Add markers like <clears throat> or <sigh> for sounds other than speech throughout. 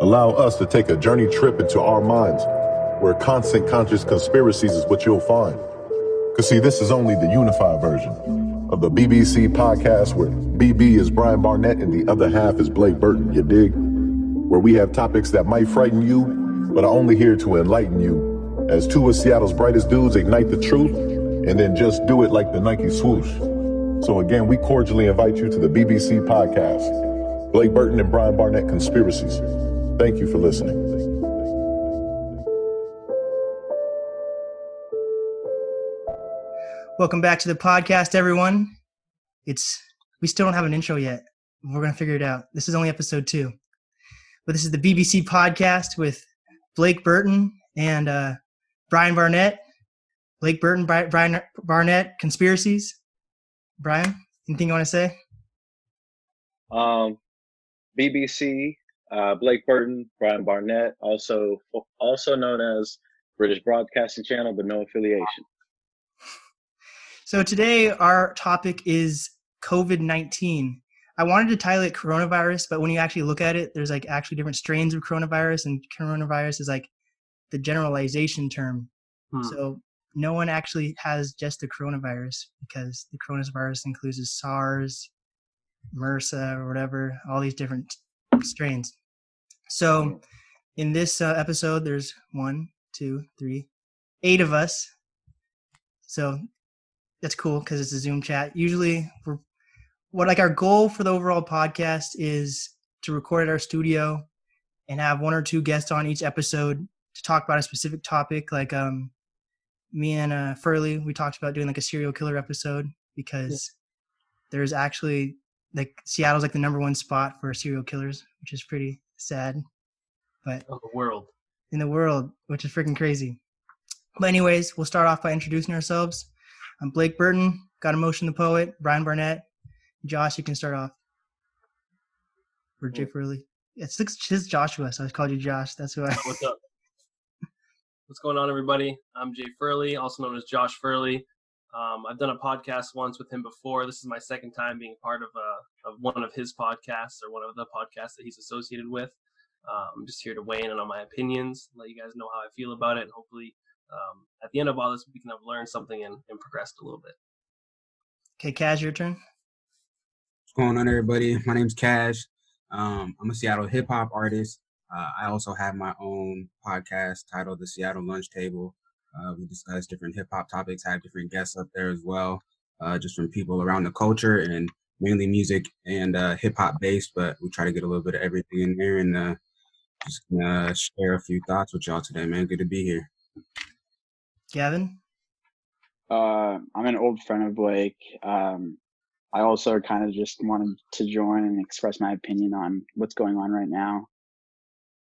Allow us to take a journey trip into our minds, where constant conscious conspiracies is what you'll find. Cause see, this is only the unified version of the BBC podcast where BB is Brian Barnett and the other half is Blake Burton, you dig? Where we have topics that might frighten you, but are only here to enlighten you. As two of Seattle's brightest dudes ignite the truth and then just do it like the Nike swoosh. So again, we cordially invite you to the BBC podcast, Blake Burton and Brian Barnett Conspiracies. Thank you for listening. Welcome back to the podcast, everyone. It's we still don't have an intro yet. We're gonna figure it out. This is only episode two, but this is the BBC podcast with Blake Burton and uh, Brian Barnett. Blake Burton, Brian Barnett, conspiracies. Brian, anything you want to say? Um, BBC, uh, Blake Burton, Brian Barnett, also also known as British Broadcasting Channel, but no affiliation. So today our topic is COVID nineteen. I wanted to title it coronavirus, but when you actually look at it, there's like actually different strains of coronavirus, and coronavirus is like the generalization term. Hmm. So no one actually has just the coronavirus because the coronavirus includes SARS, MRSA, or whatever, all these different strains. So in this uh, episode, there's one, two, three, eight of us. So that's cool because it's a Zoom chat. Usually, we're what like our goal for the overall podcast is to record at our studio and have one or two guests on each episode to talk about a specific topic like um me and uh, Furley, we talked about doing like a serial killer episode because yeah. there's actually like Seattle's like the number one spot for serial killers, which is pretty sad. But oh, the world in the world, which is freaking crazy. But anyways, we'll start off by introducing ourselves. I'm Blake Burton, got emotion the poet, Brian Barnett, Josh. You can start off. Or Jay Furley. It's, it's Joshua, so I called you Josh. That's who I. What's up? What's going on, everybody? I'm Jay Furley, also known as Josh Furley. Um, I've done a podcast once with him before. This is my second time being part of, a, uh, of one of his podcasts or one of the podcasts that he's associated with. Um, I'm just here to weigh in on my opinions, let you guys know how I feel about it, and hopefully um, at the end of all this, we can have learned something and, and progressed a little bit. Okay, Cash, your turn. What's going on, everybody? My name's Cash. Um, I'm a Seattle hip hop artist. Uh, I also have my own podcast titled The Seattle Lunch Table. Uh, we discuss different hip hop topics, have different guests up there as well, uh, just from people around the culture and mainly music and uh, hip hop based, but we try to get a little bit of everything in there and uh, just share a few thoughts with y'all today, man. Good to be here. Gavin? Uh, I'm an old friend of Blake. Um, I also kind of just wanted to join and express my opinion on what's going on right now.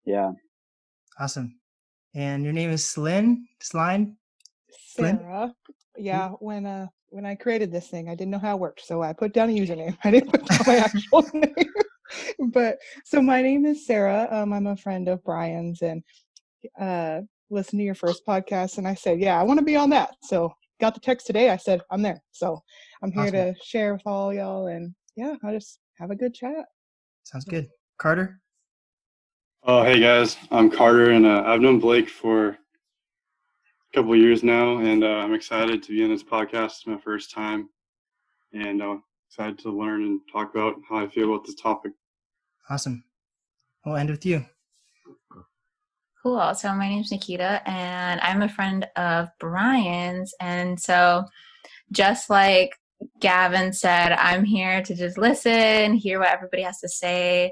Yeah. Awesome. And your name is Slyn? Slime? Sarah. Yeah. When uh when I created this thing, I didn't know how it worked, so I put down a username. <laughs> I didn't put down my actual <laughs> name. but so my name is Sarah. Um, I'm a friend of Brian's, and uh, listened to your first podcast, and I said, yeah, I want to be on that. So got the text today. I said I'm there. So I'm here awesome. to share with all y'all, and yeah, I'll just have a good chat. Sounds good. Carter. Oh, hey guys, I'm Carter, and uh, I've known Blake for a couple years now, and uh, I'm excited to be on this podcast. It's my first time, and I'm uh, excited to learn and talk about how I feel about this topic. Awesome. We'll end with you. Cool. So my name's Nikita, and I'm a friend of Brian's, and so just like Gavin said, I'm here to just listen, hear what everybody has to say.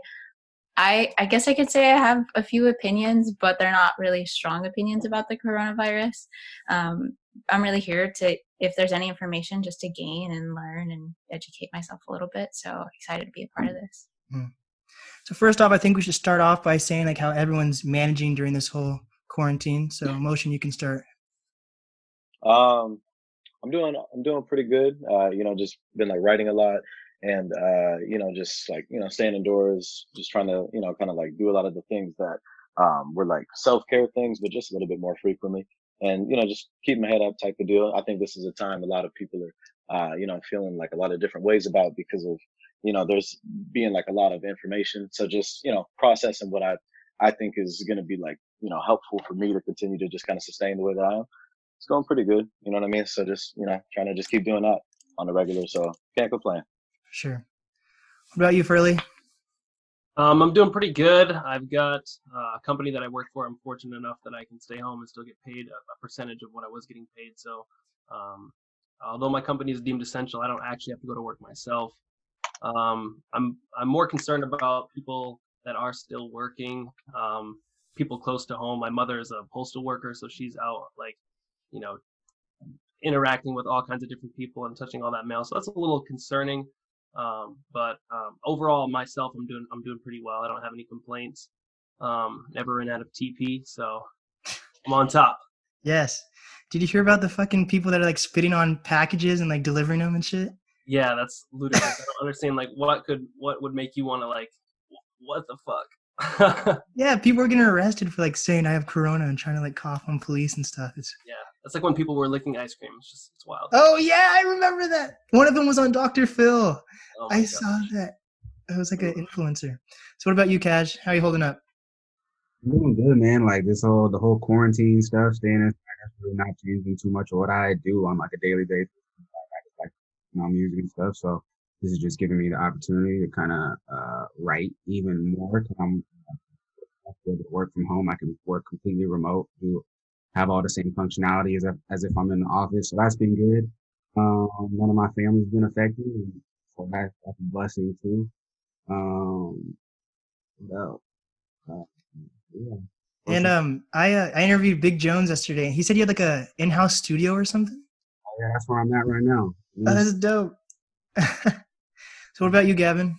I I guess I could say I have a few opinions, but they're not really strong opinions about the coronavirus. Um, I'm really here to, if there's any information, just to gain and learn and educate myself a little bit. So excited to be a part of this. Mm. So first off, I think we should start off by saying like how everyone's managing during this whole quarantine. So motion, you can start. Um, I'm doing I'm doing pretty good. Uh, you know, just been like writing a lot and uh, you know, just like you know, staying indoors, just trying to you know, kind of like do a lot of the things that um, were like self care things, but just a little bit more frequently. And you know, just keep my head up type of deal. I think this is a time a lot of people are, uh, you know, feeling like a lot of different ways about because of you know, there's being like a lot of information. So just you know, processing what I I think is going to be like, you know, helpful for me to continue to just kind of sustain the way that I am. It's going pretty good. You know what I mean? So just, you know, trying to just keep doing that on the regular. So can't complain. Sure. What about you, Furley? Um, I'm doing pretty good. I've got uh, a company that I work for. I'm fortunate enough that I can stay home and still get paid a, a percentage of what I was getting paid. So, um, although my company is deemed essential, I don't actually have to go to work myself. Um, I'm I'm more concerned about people that are still working, um, people close to home. My mother is a postal worker, so she's out like, you know, interacting with all kinds of different people and touching all that mail. So that's a little concerning. Um, but um, overall, myself, I'm doing I'm doing pretty well. I don't have any complaints. Um, never ran out of TP, so I'm on top. Yes. Did you hear about the fucking people that are like spitting on packages and like delivering them and shit? Yeah, that's <laughs> ludicrous. I don't understand. Like, what could what would make you want to like, what the fuck? <laughs> yeah, people are getting arrested for like saying I have corona and trying to like cough on police and stuff. It's yeah, that's like when people were licking ice cream. It's just it's wild. Oh yeah, I remember that. One of them was on Dr. Phil. Oh I my saw that. It was like an influencer. So what about you, Cash? How are you holding up? I'm doing good, man. Like this whole the whole quarantine stuff, staying inside, that's really not changing too much of what I do on like a daily basis. I just like you know, music and stuff. So this is just giving me the opportunity to kind of uh, write even more. Cause I'm I feel to work from home. I can work completely remote, do have all the same functionality as if, as if I'm in the office. So that's been good. Um, none of my family's been affected, and so that, that's a blessing too. Um, what? Uh, yeah. And um, I uh, I interviewed Big Jones yesterday. He said you had like a in-house studio or something. Oh, yeah, that's where I'm at right now. Oh, that's dope. <laughs> so what about you, Gavin?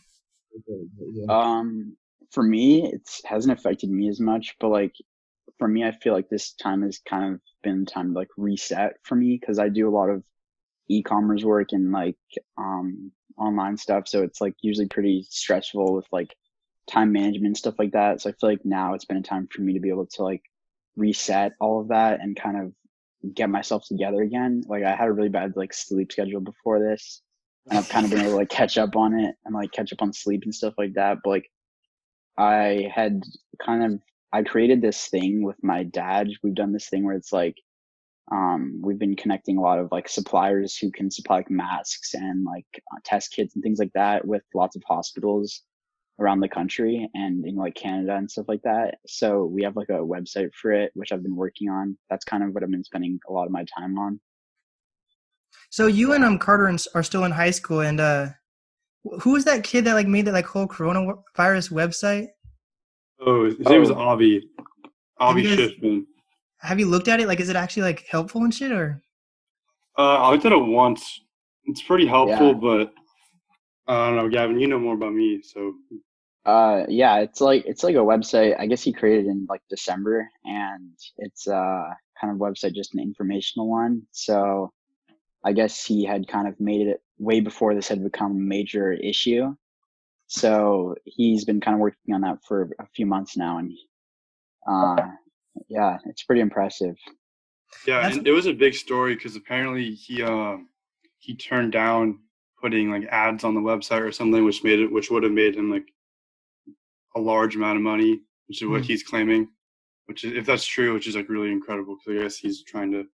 Um, for me, it hasn't affected me as much, but like for me, I feel like this time has kind of been time to like reset for me because I do a lot of e-commerce work and like um online stuff, so it's like usually pretty stressful with like time management stuff like that. So I feel like now it's been a time for me to be able to like reset all of that and kind of get myself together again. Like I had a really bad like sleep schedule before this, and I've kind of been able to like catch up on it and like catch up on sleep and stuff like that. But like I had kind of I created this thing with my dad. We've done this thing where it's like um we've been connecting a lot of like suppliers who can supply like masks and like uh, test kits and things like that with lots of hospitals around the country and in like Canada and stuff like that. So we have like a website for it, which I've been working on. That's kind of what I've been spending a lot of my time on. So you and um Carter are still in high school, and uh, who was that kid that like made that like whole coronavirus website? Oh, his name is Oh. Avi. Avi you guys- Schiffman. Have you looked at it? Like, is it actually like helpful and shit, or Uh, I looked at it once. It's pretty helpful, Yeah. but I don't know, Gavin. You know more about me, so Uh, yeah, it's like it's like a website. I guess he created in like December, and it's uh kind of website just an informational one. So I guess he had kind of made it way before this had become a major issue. So he's been kind of working on that for a few months now, and uh, yeah, it's pretty impressive. yeah, That's- and it was a big story because apparently he um he turned down putting like ads on the website or something, which made it which would have made him like a large amount of money, which is what Mm. he's claiming. Which is if that's true, which is like really incredible because I guess he's trying to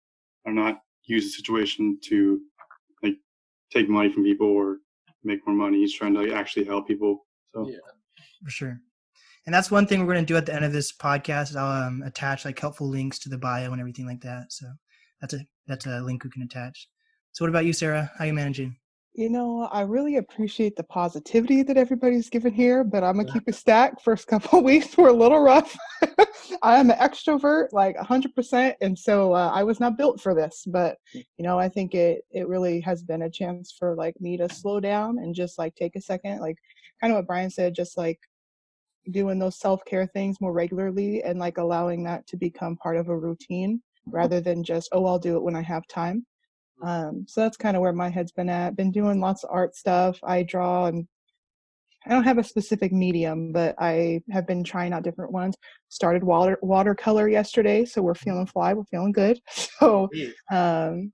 or not use the situation to like take money from people or make more money. He's trying to like, actually help people. So Yeah. for sure? And that's one thing we're going to do at the end of this podcast. I'll um, attach like helpful links to the bio and everything like that. So that's a that's a link we can attach. So what about you, Sarah? How are you managing? You know, I really appreciate the positivity that everybody's given here, but I'm gonna keep it stacked. First couple of <laughs> weeks were a little rough. <laughs> I am an extrovert, like 100%, and so uh, I was not built for this. But you know, I think it it really has been a chance for like me to slow down and just like take a second, like kind of what Brian said, just like doing those self care things more regularly and like allowing that to become part of a routine rather than just oh I'll do it when I have time. Um, so that's kind of where my head's been at. Been doing lots of art stuff. I draw and I don't have a specific medium, but I have been trying out different ones. Started water watercolor yesterday, so we're feeling fly. We're feeling good. <laughs> So um,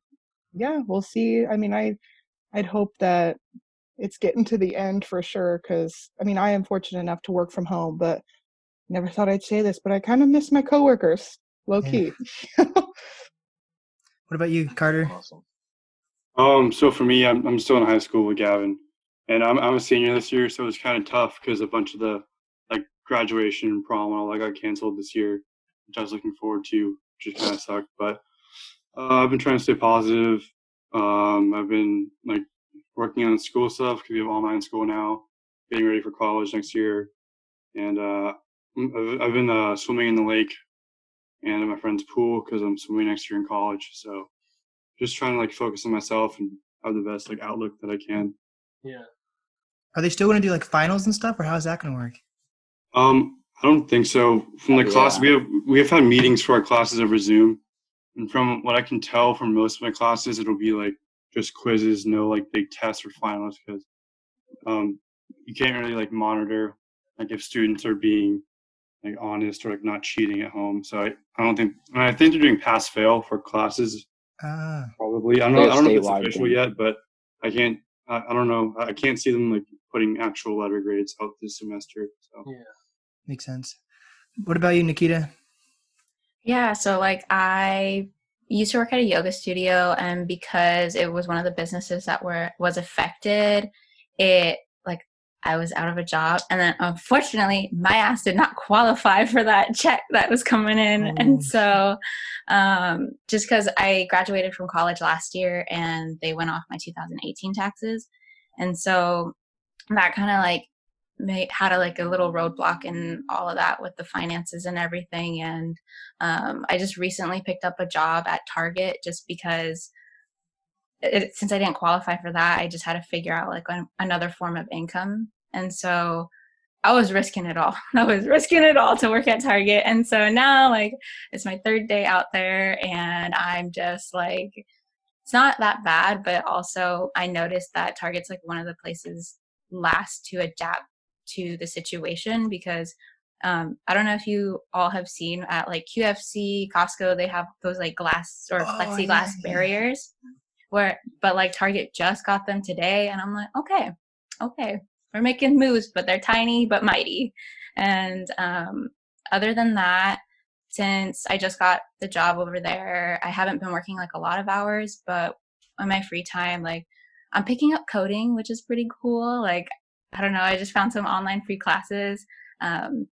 yeah, we'll see. I mean, I I'd hope that it's getting to the end for sure because I mean I am fortunate enough to work from home, but never thought I'd say this, but I kind of miss my coworkers, low Yeah. key. <laughs> What about you, Carter? Awesome. Um, so for me, I'm I'm still in high school with Gavin, and I'm I'm a senior this year, so it's kind of tough because a bunch of the like graduation and prom and all that got canceled this year, which I was looking forward to, which kind of sucked. But uh, I've been trying to stay positive. Um, I've been like working on school stuff because we have online school now, getting ready for college next year, and uh, I've, I've been uh, swimming in the lake and in my friend's pool because I'm swimming next year in college. So just trying to like focus on myself and have the best like outlook that I can. Yeah. Are they still going to do like finals and stuff, or how's that going to work? Um, I don't think so. From the Oh, class, yeah. we have we have had meetings for our classes over Zoom, and from what I can tell from most of my classes, it'll be like just quizzes, no like big tests or finals, because um, you can't really like monitor like if students are being like honest or like not cheating at home. So I, I don't think and I think they're doing pass fail for classes Ah, probably. I don't know. I don't know if it's official thing. yet, but I can't. I, I don't know. I can't see them like putting actual letter grades out this semester. So. Yeah. makes sense. What about you, Nikita? Yeah, so like I used to work at a yoga studio and because it was one of the businesses that were was affected, it like I was out of a job. And then unfortunately my ass did not qualify for that check that was coming in. Oh, and so um just cuz I graduated from college last year and they went off my 2018 taxes. And so that kind of like made had a like a little roadblock in all of that with the finances and everything. And um, i just recently picked up a job at target just because it, since i didn't qualify for that i just had to figure out like an, another form of income and so i was risking it all. <laughs> I was risking it all to work at target. And so now like it's my third day out there and i'm just like it's not that bad but also i noticed that target's like one of the places last to adapt to the situation because um, I don't know if you all have seen at like QFC, Costco, they have those like glass or Oh, plexiglass yeah, barriers where, but like Target just got them today. And I'm like, okay, okay, we're making moves, but they're tiny but mighty. And um, other than that, since I just got the job over there, I haven't been working like a lot of hours, but on my free time, like I'm picking up coding, which is pretty cool. Like, I don't know, I just found some online free classes um,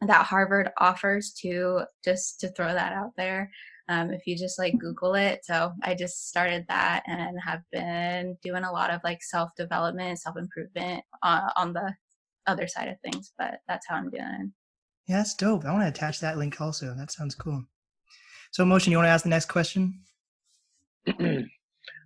that Harvard offers too, just to throw that out there. Um, if you just like Google it. So I just started that and have been doing a lot of like self development, self improvement uh, on the other side of things. But that's how I'm doing. Yeah, that's dope. I want to attach that link also. That sounds cool. So, Motion, you want to ask the next question? <clears throat>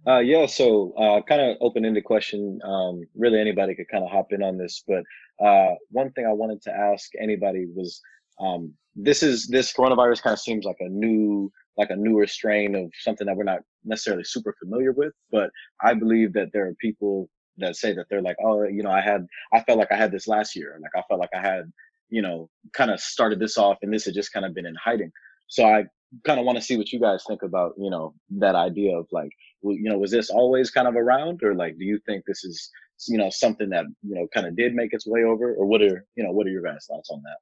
Uh, yeah, so uh, kind of open-ended question. Um, really, anybody could kind of hop in on this, but uh, one thing I wanted to ask anybody was, um, this is this coronavirus kind of seems like a new, like a newer strain of something that we're not necessarily super familiar with. But I believe that there are people that say that they're like, oh, you know, I had, I felt like I had this last year, like I felt like I had, you know, kind of started this off, and this had just kind of been in hiding. So I kind of want to see what you guys think about, you know, that idea of like you know, was this always kind of around, or like, do you think this is, you know, something that you know kind of did make its way over, or what are you know, what are your guys' thoughts on that?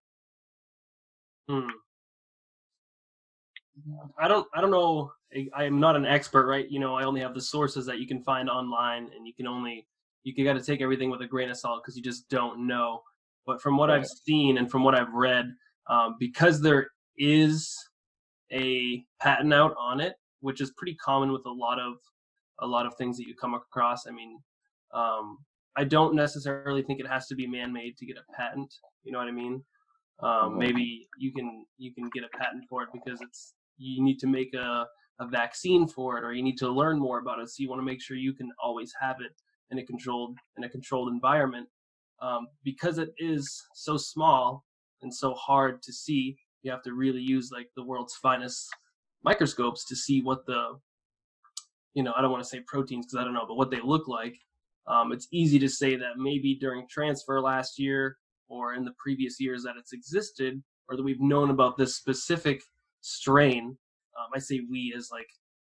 Hmm. I don't. I don't know. I, I am not an expert, right? You know, I only have the sources that you can find online, and you can only you got to take everything with a grain of salt because you just don't know. But from what I've seen and from what I've read, um, because there is a patent out on it, which is pretty common with a lot of a lot of things that you come across. I mean, um, I don't necessarily think it has to be man-made to get a patent. You know what I mean? Um, maybe you can you can get a patent for it because it's you need to make a, a vaccine for it or you need to learn more about it. So you want to make sure you can always have it in a controlled in a controlled environment. Um, because it is so small and so hard to see, you have to really use like the world's finest microscopes to see what the you know, I don't want to say proteins because I don't know, but what they look like. Um, it's easy to say that maybe during transfer last year or in the previous years that it's existed or that we've known about this specific strain. Um, I say we as like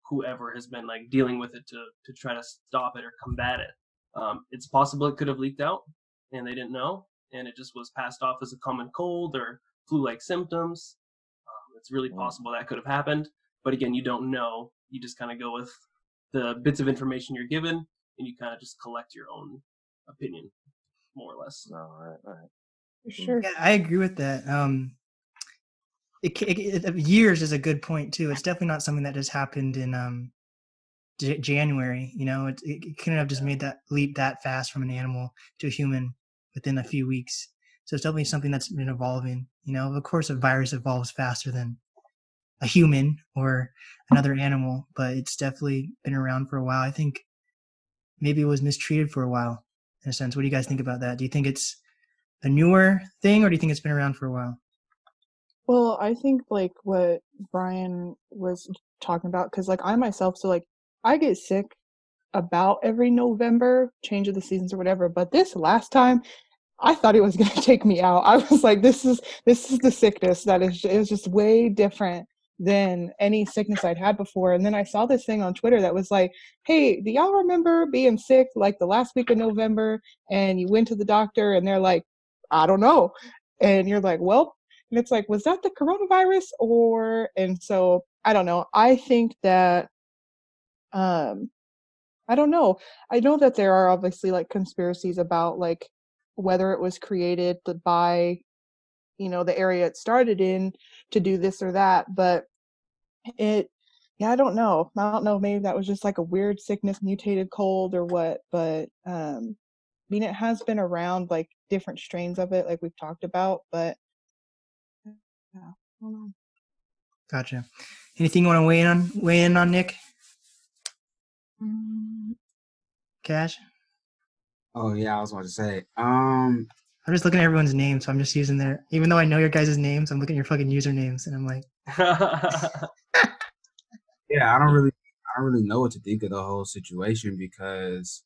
whoever has been like dealing with it to to try to stop it or combat it. Um, it's possible it could have leaked out and they didn't know, and it just was passed off as a common cold or flu-like symptoms. Um, it's really Mm. possible that could have happened, but again, you don't know. You just kind of go with the bits of information you're given, and you kind of just collect your own opinion, more or less. No, all right, all right. Sure. Yeah, I agree with that. Um, it, it, it, years is a good point too. It's definitely not something that just happened in um, J- January. You know, it, it couldn't have just made that leap that fast from an animal to a human within a few weeks. So it's definitely something that's been evolving. You know, of course, a virus evolves faster than a human or another animal, but it's definitely been around for a while. I think maybe it was mistreated for a while, in a sense. What do you guys think about that? Do you think it's a newer thing, or do you think it's been around for a while? Well, I think like what Brian was talking about, because like I myself, so like I get sick about every November, change of the seasons or whatever. But this last time, I thought it was <laughs> gonna take me out. I was like, this is this is the sickness that is it was just way different than any sickness I'd had before. And then I saw this thing on Twitter that was like, hey, do y'all remember being sick like the last week of November and you went to the doctor and they're like, I don't know. And you're like, well, and it's like, was that the coronavirus or and so I don't know. I think that um I don't know. I know that there are obviously like conspiracies about like whether it was created by you know the area it started in to do this or that, but it yeah, I don't know. I don't know. Maybe that was just like a weird sickness, mutated cold or what. But um, I mean, it has been around like different strains of it, like we've talked about. But yeah, I don't. Gotcha. Anything you want to weigh in on? Weigh in on Nick Mm, Cash? Oh yeah, I was about to say. Um, I'm just looking at everyone's names, so I'm just using their. Even though I know your guys' names, I'm looking at your fucking usernames, and I'm like, <laughs> yeah, I don't really, I don't really know what to think of the whole situation because,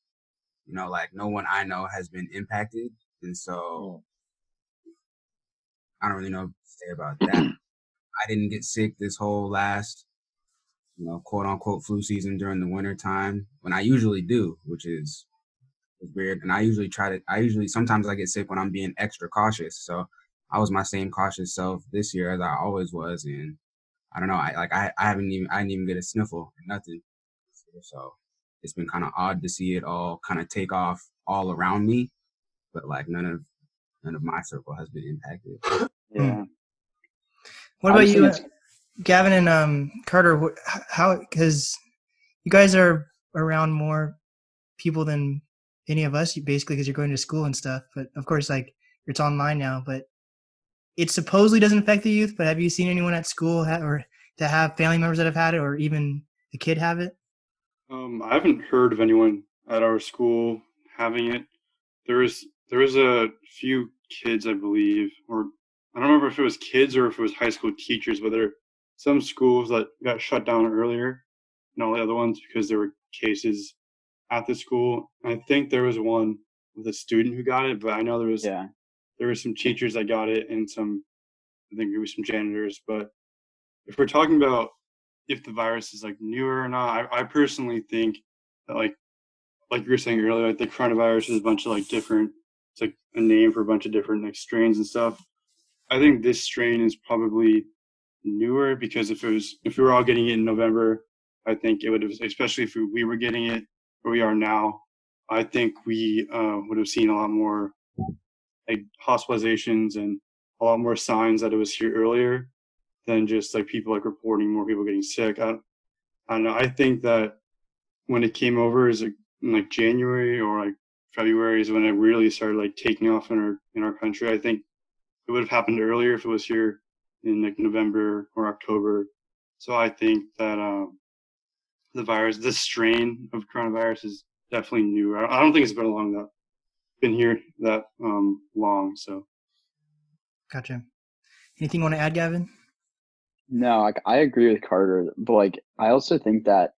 you know, like no one I know has been impacted, and so I don't really know to say about that. <clears throat> I didn't get sick this whole last, you know, quote unquote flu season during the winter time when I usually do, which is is weird. And I usually try to, I usually sometimes I get sick when I'm being extra cautious. So I was my same cautious self this year as I always was, and I don't know, I like I, I haven't even I didn't even get a sniffle, nothing. So it's been kind of odd to see it all kind of take off all around me, but like none of none of my circle has been impacted. Yeah. what about you, uh, Gavin and um, Carter? wh- How? Because you guys are around more people than any of us, basically, because you're going to school and stuff. But of course, like it's online now. But it supposedly doesn't affect the youth. But have you seen anyone at school ha- or that have family members that have had it, or even a kid have it? Um, I haven't heard of anyone at our school having it. There is there is a few kids, I believe, or I don't remember if it was kids or if it was high school teachers, but there are some schools that got shut down earlier than all the other ones because there were cases at the school. I think there was one with a student who got it, but I know there was Yeah. there were some teachers that got it and some I think maybe some janitors. But if we're talking about if the virus is like newer or not, I, I personally think that like like you were saying earlier, like the coronavirus is a bunch of like different it's like a name for a bunch of different like strains and stuff. I think this strain is probably newer because if it was if we were all getting it in November, I think it would have especially if we were getting it where we are now, I think we uh, would have seen a lot more like hospitalizations and a lot more signs that it was here earlier than just like people like reporting more people getting sick. I, I don't know. I think that when it came over is like January or like February is when it really started like taking off in our in our country. I think it would have happened earlier if it was here in like November or October. So I think that um, the virus, this strain of coronavirus, is definitely new. I I don't think it's been along that been here that um, long. So Gotcha. Anything you want to add, Gavin? No, like I agree with Carter, but like I also think that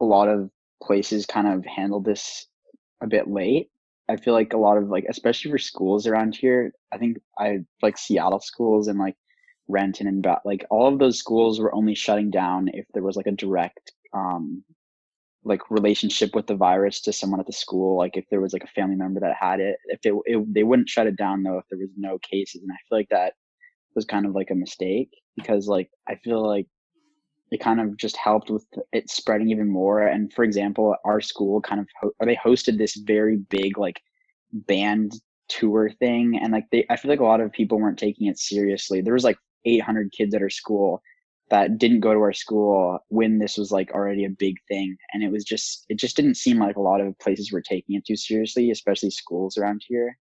a lot of places kind of handled this a bit late. I feel like a lot of like, especially for schools around here, I think I like Seattle schools and like Renton and like all of those schools were only shutting down if there was like a direct um like relationship with the virus to someone at the school. Like if there was like a family member that had it, if they it, they wouldn't shut it down though if there was no cases. And I feel like that was kind of like a mistake because like I feel like it kind of just helped with it spreading even more. And for example, our school kind of ho- they hosted this very big like band tour thing, and like they I feel like a lot of people weren't taking it seriously. There was like 800 kids at our school that didn't go to our school when this was like already a big thing and it was just it just didn't seem like a lot of places were taking it too seriously especially schools around here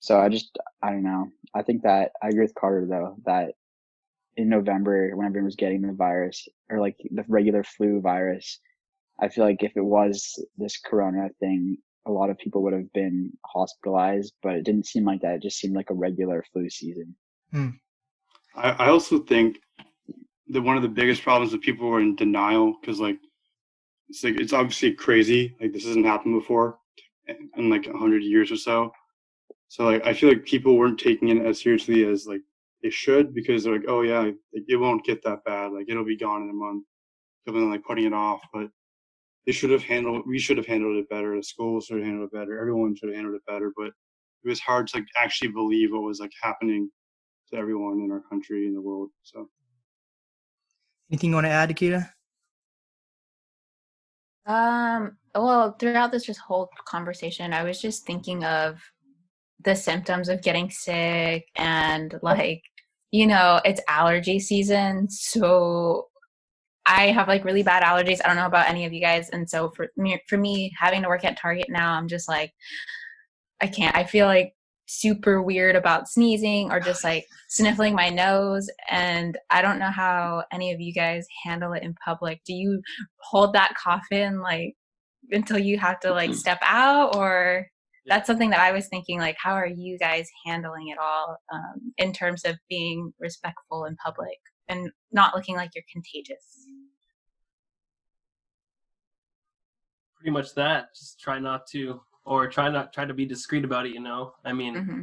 so i just i don't know i think that i agree with carter though that in november when everyone was getting the virus or like the regular flu virus i feel like if it was this corona thing a lot of people would have been hospitalized but it didn't seem like that it just seemed like a regular flu season Hmm. I, I also think that one of the biggest problems is people were in denial because like it's like it's obviously crazy like this hasn't happened before in, in like a hundred years or so. So like I feel like people weren't taking it as seriously as like they should because they're like oh yeah it won't get that bad like it'll be gone in a month. And then like putting it off, but they should have handled we should have handled it better. The schools should have handled it better. Everyone should have handled it better. But it was hard to like actually believe what was like happening to everyone in our country and the world. So Anything you want to add, Nikita? Um, well, throughout this just whole conversation, I was just thinking of the symptoms of getting sick and like, you know, it's allergy season. So I have like really bad allergies. I don't know about any of you guys. And so for me, for me having to work at Target now, I'm just like, I can't, I feel like super weird about sneezing or just like <sighs> sniffling my nose and i don't know how any of you guys handle it in public do you hold that cough in like until you have to like step out or that's something that i was thinking like how are you guys handling it all um, in terms of being respectful in public and not looking like you're contagious Pretty much that. Just try not to, or try not try to be discreet about it. You know, I mean, hmm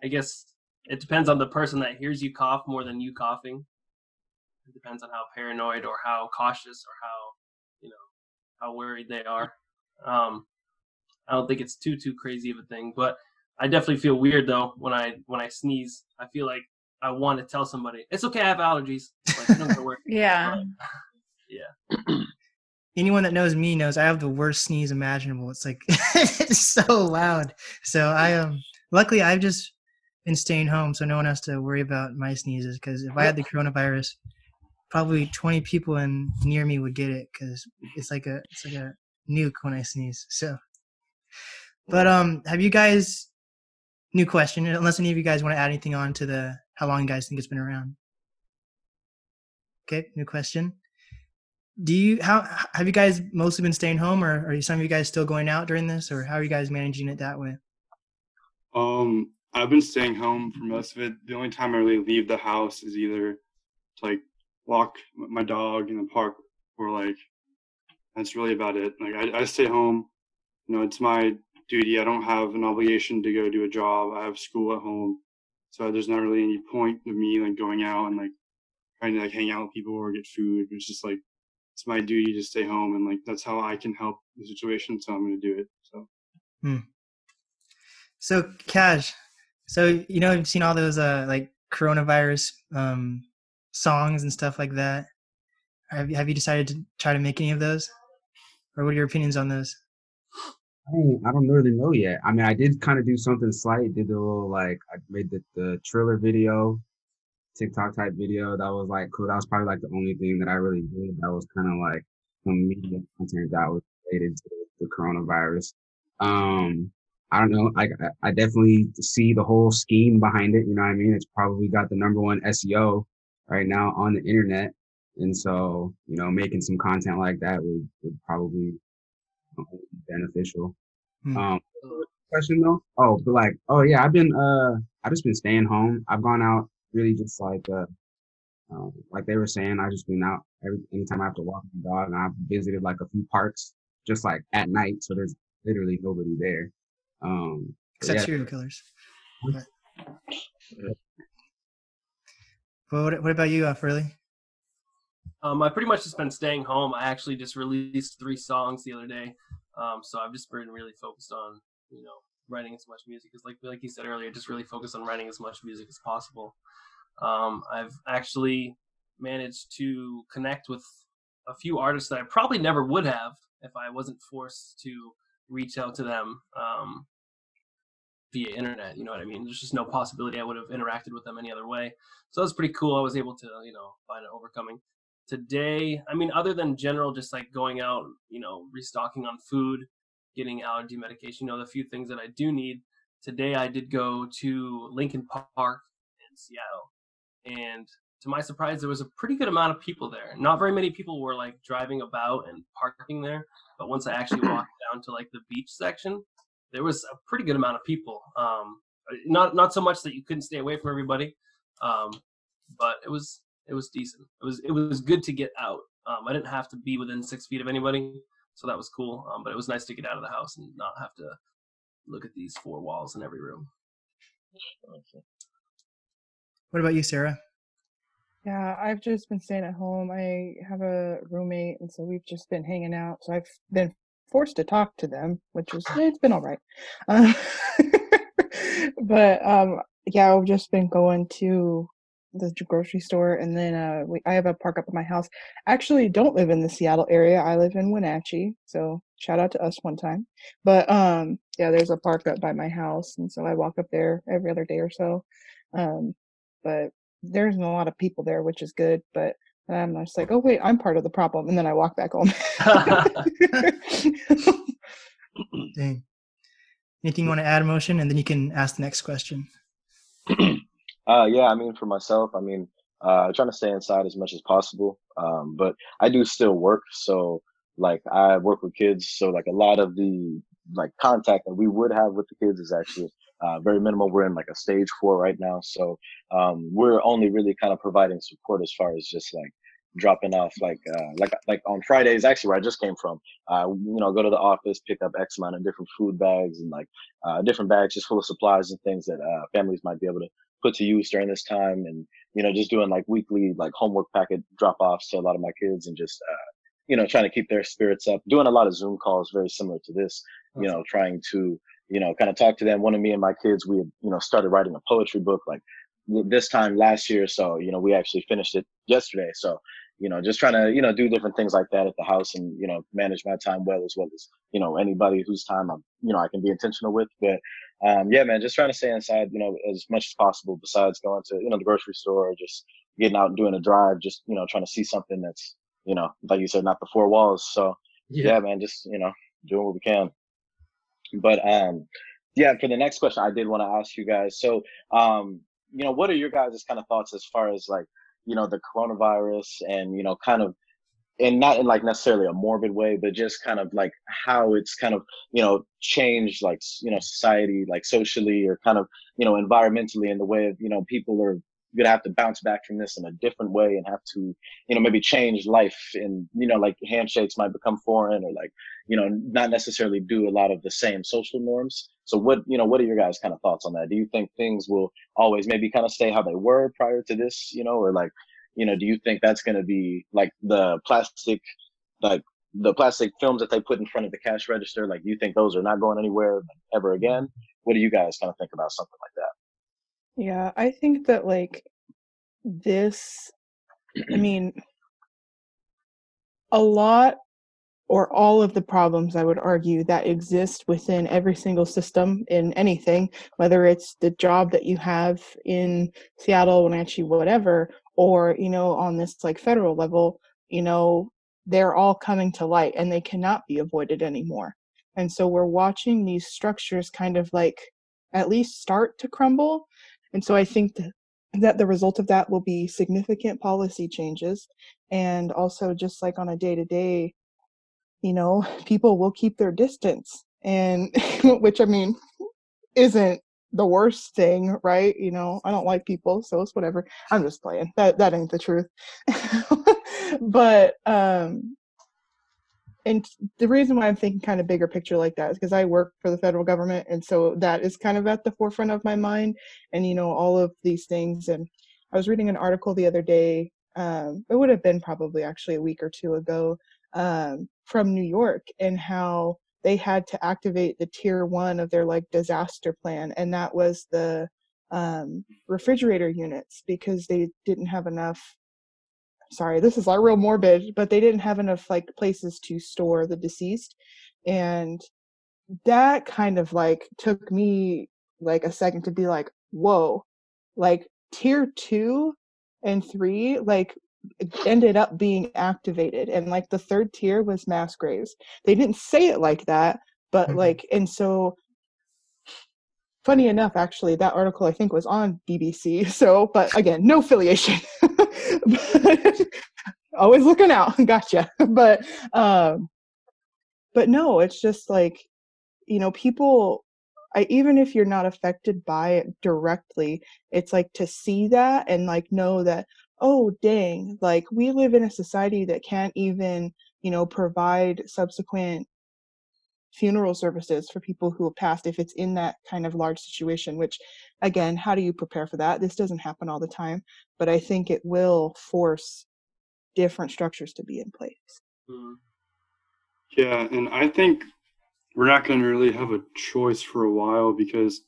I guess it depends on the person that hears you cough more than you coughing. It depends on how paranoid or how cautious or how you know how worried they are. Um, I don't think it's too too crazy of a thing, but I definitely feel weird though when I when I sneeze. I feel like I want to tell somebody it's okay. I have allergies. Like, you don't <laughs> yeah yeah. <clears throat> Anyone that knows me knows I have the worst sneeze imaginable. It's like <laughs> it's so loud. So I um luckily I've just been staying home so no one has to worry about my sneezes because if I had the coronavirus, probably 20 people in near me would get it because it's like a it's like a nuke when I sneeze. So, but um, have you guys? New question. Unless any of you guys want to add anything on to the how long you guys think it's been around. Okay, new question. Do you how have you guys mostly been staying home, or are some of you guys still going out during this, or how are you guys managing it that way? Um, I've been staying home for most of it. The only time I really leave the house is either to like walk my dog in the park or like that's really about it. Like I, I stay home. You know, it's my duty. I don't have an obligation to go do a job. I have school at home. So there's not really any point of me like going out and like trying to like hang out with people or get food. It's just like it's my duty to stay home and like that's how I can help the situation. So I'm gonna do it. So So, Cash, so you know you've seen all those uh like coronavirus um songs and stuff like that. Have you, have you decided to try to make any of those, or what are your opinions on those? I don't, I don't really know yet. I mean, I did kind of do something slight. Did a little like I made the the Triller video, TikTok type video. That was like cool. That was probably like the only thing that I really did. That was kind of like some media content that was related to the coronavirus. Um, I don't know. I I definitely see the whole scheme behind it. You know what I mean? It's probably got the number one SEO right now on the internet, and so you know, making some content like that would would probably be beneficial. Hmm. Um, question though? Oh, but like, oh yeah, I've been uh, I've just been staying home. I've gone out really just like uh, um, like they were saying. I just been out every anytime I have to walk my dog, and I've visited like a few parks just like at night, so there's literally nobody there. Um, Except yeah, serial killers. But, what, what about you, uh, Furley? Um, I pretty much just been staying home. I actually just released three songs the other day, um, so I've just been really focused on you know writing as much music as like like you said earlier, just really focused on writing as much music as possible. Um, I've actually managed to connect with a few artists that I probably never would have if I wasn't forced to reach out to them um, via internet. You know what I mean? There's just no possibility I would have interacted with them any other way. So that was pretty cool. I was able to, you know, find an overcoming. Today, I mean, other than general, just like going out, you know, restocking on food, getting allergy medication, you know, the few things that I do need. Today, I did go to Lincoln Park in Seattle, and to my surprise, there was a pretty good amount of people there. Not very many people were like driving about and parking there, but once I actually <clears throat> walked down to like the beach section, there was a pretty good amount of people. Um, not not so much that you couldn't stay away from everybody, um, but it was it was decent. It was it was good to get out. Um, I didn't have to be within six feet of anybody, so that was cool. Um, but it was nice to get out of the house and not have to look at these four walls in every room. What about you, Sarah? Yeah, I've just been staying at home. I have a roommate, and so we've just been hanging out. So I've been forced to talk to them, which is it's been all right. Uh, <laughs> but um, yeah, I've just been going to the grocery store, and then uh, we, I have a park up at my house. Actually, don't live in the Seattle area. I live in Wenatchee, so shout out to us one time. But um, yeah, there's a park up by my house, and so I walk up there every other day or so. Um, but there's a lot of people there, which is good. But I'm just like, oh wait, I'm part of the problem, and then I walk back home. <laughs> Dang. Anything you want to add, motion, and then you can ask the next question. <clears throat> uh, yeah, I mean, for myself, I mean, uh, trying to stay inside as much as possible. Um, but I do still work, so like I work with kids, so like a lot of the like contact that we would have with the kids is actually uh, very minimal. We're in like a stage four right now, so um, we're only really kind of providing support as far as just like dropping off like uh, like like on Fridays actually where I just came from uh, you know go to the office pick up X amount of different food bags and like uh, different bags just full of supplies and things that uh, families might be able to put to use during this time and you know just doing like weekly like homework packet drop offs to a lot of my kids and just uh, you know trying to keep their spirits up doing a lot of Zoom calls very similar to this you know trying to you know kind of talk to them. One of me and my kids we had you know started writing a poetry book like this time last year so you know we actually finished it yesterday so you know, just trying to, you know, do different things like that at the house and, you know, manage my time well as well as, you know, anybody whose time I'm, you know, I can be intentional with. But um, yeah, man, just trying to stay inside, you know, as much as possible besides going to, you know, the grocery store or just getting out and doing a drive, just, you know, trying to see something that's, you know, like you said, not the four walls. So yeah, yeah man, just, you know, doing what we can. But um yeah, for the next question, I did want to ask you guys. So um, you know, what are your guys' kind of thoughts as far as like you know the coronavirus and you know kind of and not in like necessarily a morbid way but just kind of like how it's kind of you know changed like you know society like socially or kind of you know environmentally in the way of you know people are gonna have to bounce back from this in a different way and have to you know maybe change life and you know like handshakes might become foreign or like you know not necessarily do a lot of the same social norms. So what you know what are your guys kind of thoughts on that? Do you think things will always maybe kind of stay how they were prior to this you know or like you know do you think that's to be like the plastic like the plastic films that they put in front of the cash register like do you think those are not going anywhere ever again? What do you guys kind of think about something like that yeah, I think that like this, I <clears throat> mean, a lot or all of the problems I would argue that exist within every single system in anything, whether it's the job that you have in Seattle, Wenatchee, whatever, or, you know, on this like federal level, you know, they're all coming to light and they cannot be avoided anymore. And so we're watching these structures kind of like at least start to crumble and so I think that the result of that will be significant policy changes. And also, just like on a day to day, you know, <laughs> people will keep their distance. And <laughs> which I mean, isn't the worst thing, right? You know, I don't like people, so it's whatever. I'm just playing. That that ain't the truth. <laughs> but um and the reason why I'm thinking kind of bigger picture like that is because I work for the federal government, and so that is kind of at the forefront of my mind, and you know all of these things. And I was reading an article the other day. Um, it would have been probably actually a week or two ago um, from New York, and how they had to activate the tier one of their like disaster plan, and that was the um, refrigerator units because they didn't have enough sorry this is like real morbid but they didn't have enough like places to store the deceased. And that kind of like took me like a second to be like whoa. Like tier two and three like ended up being activated and like the third tier was mass graves. They didn't say it like that but mm-hmm. like and so funny enough actually that article i think was on bbc <laughs> so but again no affiliation <laughs> <laughs> always looking out. <laughs> Gotcha. But um but no it's just like you know people I, even if you're not affected by it directly it's like to see that and like know that oh dang like we live in a society that can't even you know provide subsequent funeral services for people who have passed if it's in that kind of large situation which again how do you prepare for that this doesn't happen all the time but i think it will force different structures to be in place mm-hmm. yeah and i think we're not going to really have a choice for a while because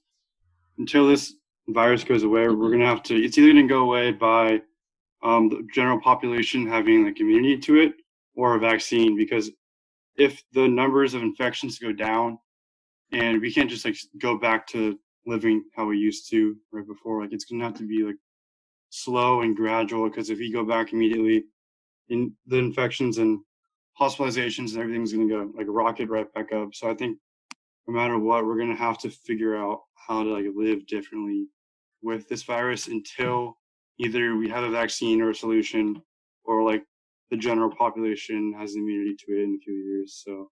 until this virus goes away we're mm-hmm. going to have to it's either going to go away by um, the general population having like immunity to it or a vaccine because if the numbers of infections go down and we can't just like go back to living how we used to right before like it's gonna have to be like slow and gradual because if we go back immediately in the infections and hospitalizations and everything's gonna go like rocket right back up. So i think no matter what we're gonna have to figure out how to like live differently with this virus until either we have a vaccine or a solution or like the general population has immunity to it in a few years. So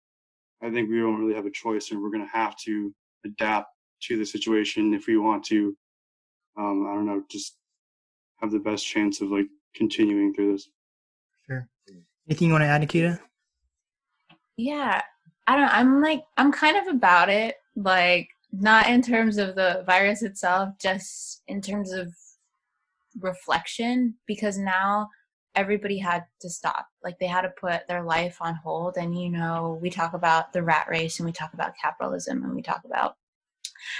I think we don't really have a choice, and we're going to have to adapt to the situation if we want to. Um, I don't know, just have the best chance of like continuing through this. Sure. Anything you want to add, Nikita? Yeah, I don't. I'm like, I'm kind of about it. Like, not in terms of the virus itself, just in terms of reflection, because now everybody had to stop. Like they had to put their life on hold. And, you know, we talk about the rat race and we talk about capitalism and we talk about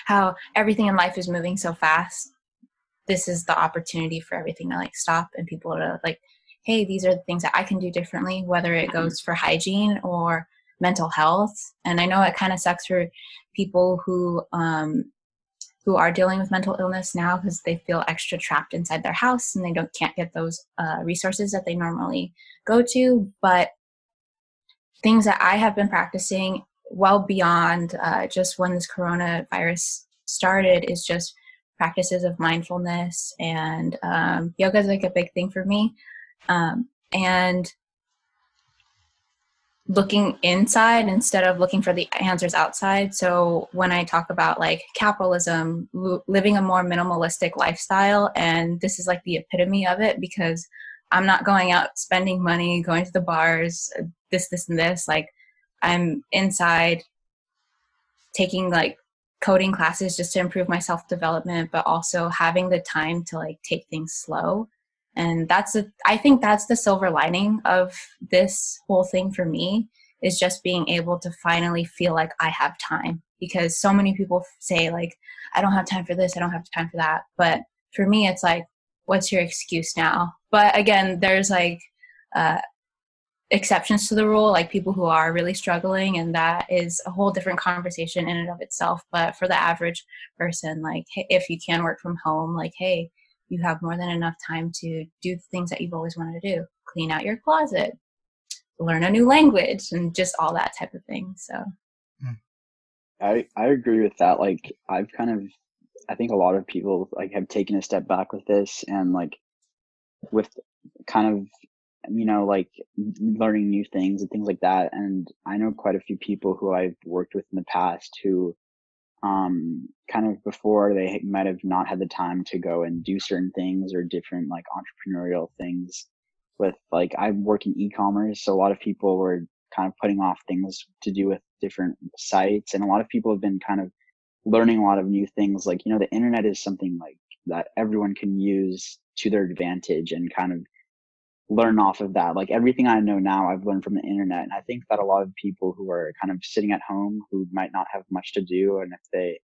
how everything in life is moving so fast. This is the opportunity for everything to like stop and people to like, hey, these are the things that I can do differently, whether it goes for hygiene or mental health. And I know it kind of sucks for people who um, who are dealing with mental illness now because they feel extra trapped inside their house and they don't can't get those uh, resources that they normally go to. But things that i have been practicing well beyond uh, just when this coronavirus started is just practices of mindfulness and um, yoga is like a big thing for me. Um, and looking inside instead of looking for the answers outside. So when I talk about like capitalism, living a more minimalistic lifestyle, and this is like the epitome of it because I'm not going out spending money, going to the bars, this, this, and this. Like I'm inside taking like coding classes just to improve my self development, but also having the time to like take things slow and that's a, i think that's the silver lining of this whole thing for me is just being able to finally feel like i have time because so many people say like i don't have time for this i don't have time for that. But for me it's like what's your excuse now? But again there's like uh, exceptions to the rule like people who are really struggling and that is a whole different conversation in and of itself. But for the average person like if you can work from home like hey you have more than enough time to do the things that you've always wanted to do clean out your closet learn a new language and just all that type of thing so hmm. i i agree with that like i've kind of i think a lot of people like have taken a step back with this and like with kind of you know like learning new things and things like that and i know quite a few people who i've worked with in the past who um, kind of before they might have not had the time to go and do certain things or different like entrepreneurial things with like I work in e-commerce. So a lot of people were kind of putting off things to do with different sites. And a lot of people have been kind of learning a lot of new things. Like, you know, the internet is something like that everyone can use to their advantage and kind of learn off of that. Like everything I know now, I've learned from the internet. And I think that a lot of people who are kind of sitting at home who might not have much to do, and if they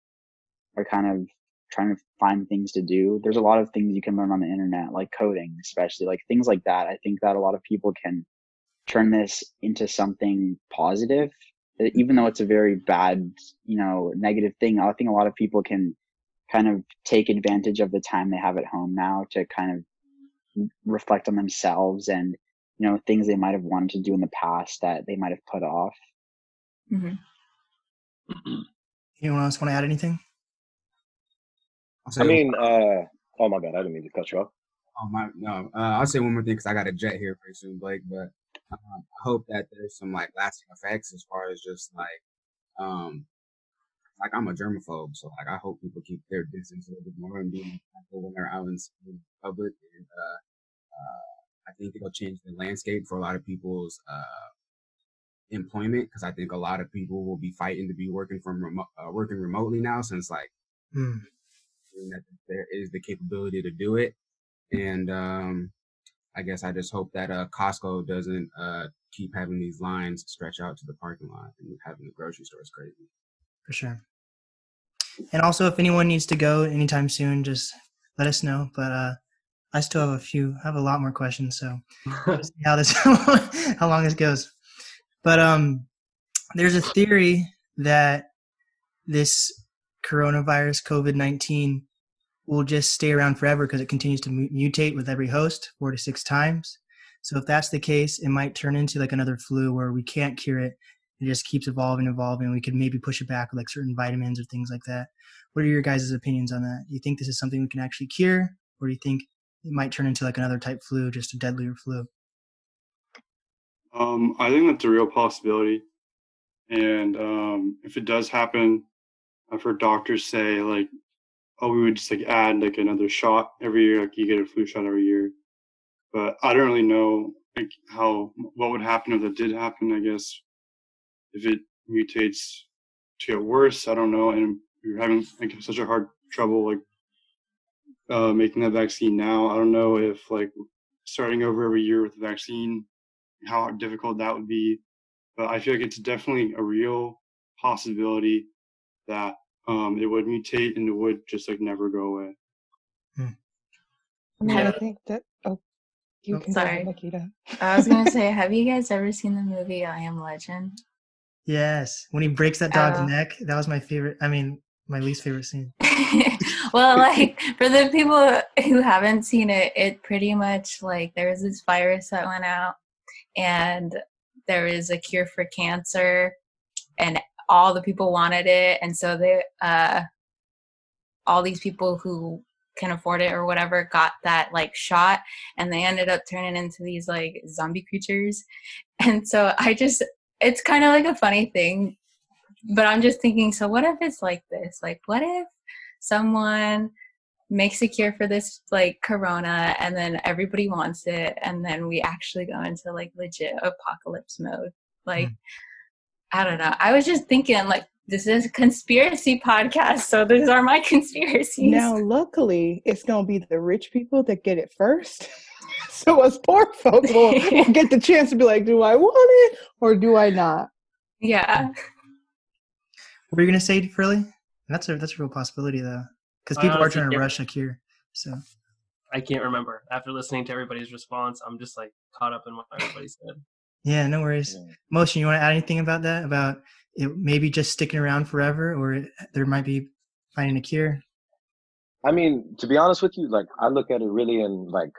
are kind of trying to find things to do. There's a lot of things you can learn on the internet, like coding, especially like things like that. I think that a lot of people can turn this into something positive, even though it's a very bad, you know, negative thing. I think a lot of people can kind of take advantage of the time they have at home now to kind of reflect on themselves and you know things they might have wanted to do in the past that they might have put off hmm Anyone else want to add anything? I'll say I one- mean, uh, oh my god I didn't mean to cut you off. Oh my no! Uh, I'll say one more thing because I got a jet here pretty soon, Blake. But um, I hope that there's some like lasting effects as far as just like, um, like I'm a germaphobe, so like I hope people keep their distance a little bit more and be mindful when they're out in, public. And uh, uh, I think it'll change the landscape for a lot of people's uh employment because I think a lot of people will be fighting to be working from remote, uh, working remotely now since like Hmm. there is the capability to do it. And um, I guess I just hope that uh, Costco doesn't uh, keep having these lines stretch out to the parking lot and having the grocery stores crazy. For sure. And also, if anyone needs to go anytime soon, just let us know. But uh, I still have a few, I have a lot more questions, so <laughs> see how this, <laughs> how long this goes. But um, there's a theory that this coronavirus, COVID nineteen, will just stay around forever because it continues to mutate with every host, four to six times. So if that's the case, it might turn into like another flu where we can't cure it it just keeps evolving evolving we could maybe push it back with like certain vitamins or things like that what are your guys' opinions on that do you think this is something we can actually cure or do you think it might turn into like another type flu just a deadlier flu Um, I think that's a real possibility. And um, if it does happen, I've heard doctors say like, oh, we would just like add like another shot every year, like you get a flu shot every year. But I don't really know like how what would happen if that did happen. I guess if it mutates to get worse, I don't know. And we're having like such a hard trouble like uh, making that vaccine now. I don't know if like starting over every year with the vaccine how difficult that would be. But I feel like it's definitely a real possibility that um, it would mutate and it would just like never go away. I mean, Yeah. I think that. Oh, you Oh, can go sorry. Nikita. I was gonna <laughs> say, have you guys ever seen the movie I Am Legend? Yes when he breaks that dog's Oh. neck that was my favorite i mean my least favorite scene <laughs> well, like for the people who haven't seen it, it pretty much like there was this virus that went out, and there is a cure for cancer, and all the people wanted it, and so they, uh, all these people who can afford it or whatever got that like shot, and they ended up turning into these like zombie creatures, <laughs> and so I just, it's kind of like a funny thing but I'm just thinking, so what if it's like this? Like, what if someone makes a cure for this, like corona, and then everybody wants it, and then we actually go into like legit apocalypse mode? Like, hmm. I don't know. I was just thinking, like, this is a conspiracy podcast, so these are my <laughs> conspiracies. Now, luckily, it's gonna be the rich people that get it first. <laughs> <laughs> so us poor folks will, will get the chance to be like, do I want it or do I not? Yeah. what were you gonna say Furley? that's a that's a real possibility though because people are trying to rush a cure so I can't remember. After listening to everybody's response, I'm just like caught up in what everybody said. yeah no worries Yeah. motion you want to add anything about that about it maybe just sticking around forever or it, there might be finding a cure I mean, to be honest with you, like I look at it really in like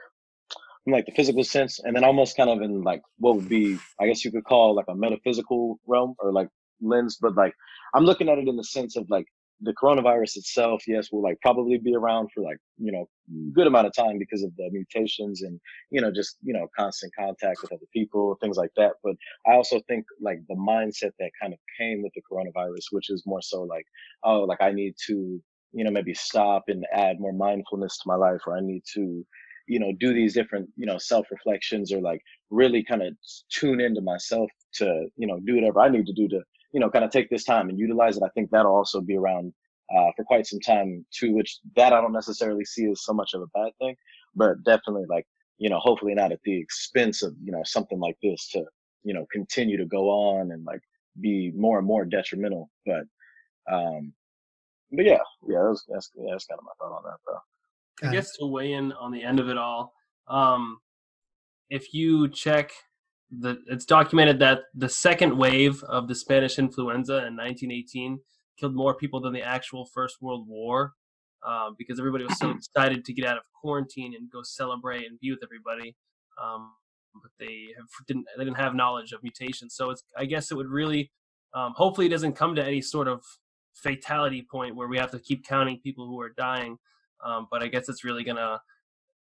in like the physical sense, and then almost kind of in like what would be, I guess you could call like a metaphysical realm or like lens. But like I'm looking at it in the sense of like the coronavirus itself. Yes, will like probably be around for like you know good amount of time because of the mutations and you know just you know constant contact with other people, things like that. But I also think like the mindset that kind of came with the coronavirus, which is more so like oh like I need to you know maybe stop and add more mindfulness to my life or i need to you know do these different you know self reflections or like really kind of tune into myself to you know do whatever i need to do to you know kind of take this time and utilize it i think that'll also be around uh, for quite some time too which that i don't necessarily see as so much of a bad thing but definitely like you know hopefully not at the expense of you know something like this to you know continue to go on and like be more and more detrimental but um but yeah, yeah, that's that's yeah, that's kind of my thought on that though. I guess to weigh in on the end of it all, um, if you check the, it's documented that the second wave of the Spanish influenza in 1918 killed more people than the actual First World War, uh, because everybody was so <clears throat> excited to get out of quarantine and go celebrate and be with everybody. Um, but they have, didn't they didn't have knowledge of mutations. So it's I guess it would really um, hopefully it doesn't come to any sort of fatality point where we have to keep counting people who are dying. Um, but I guess it's really gonna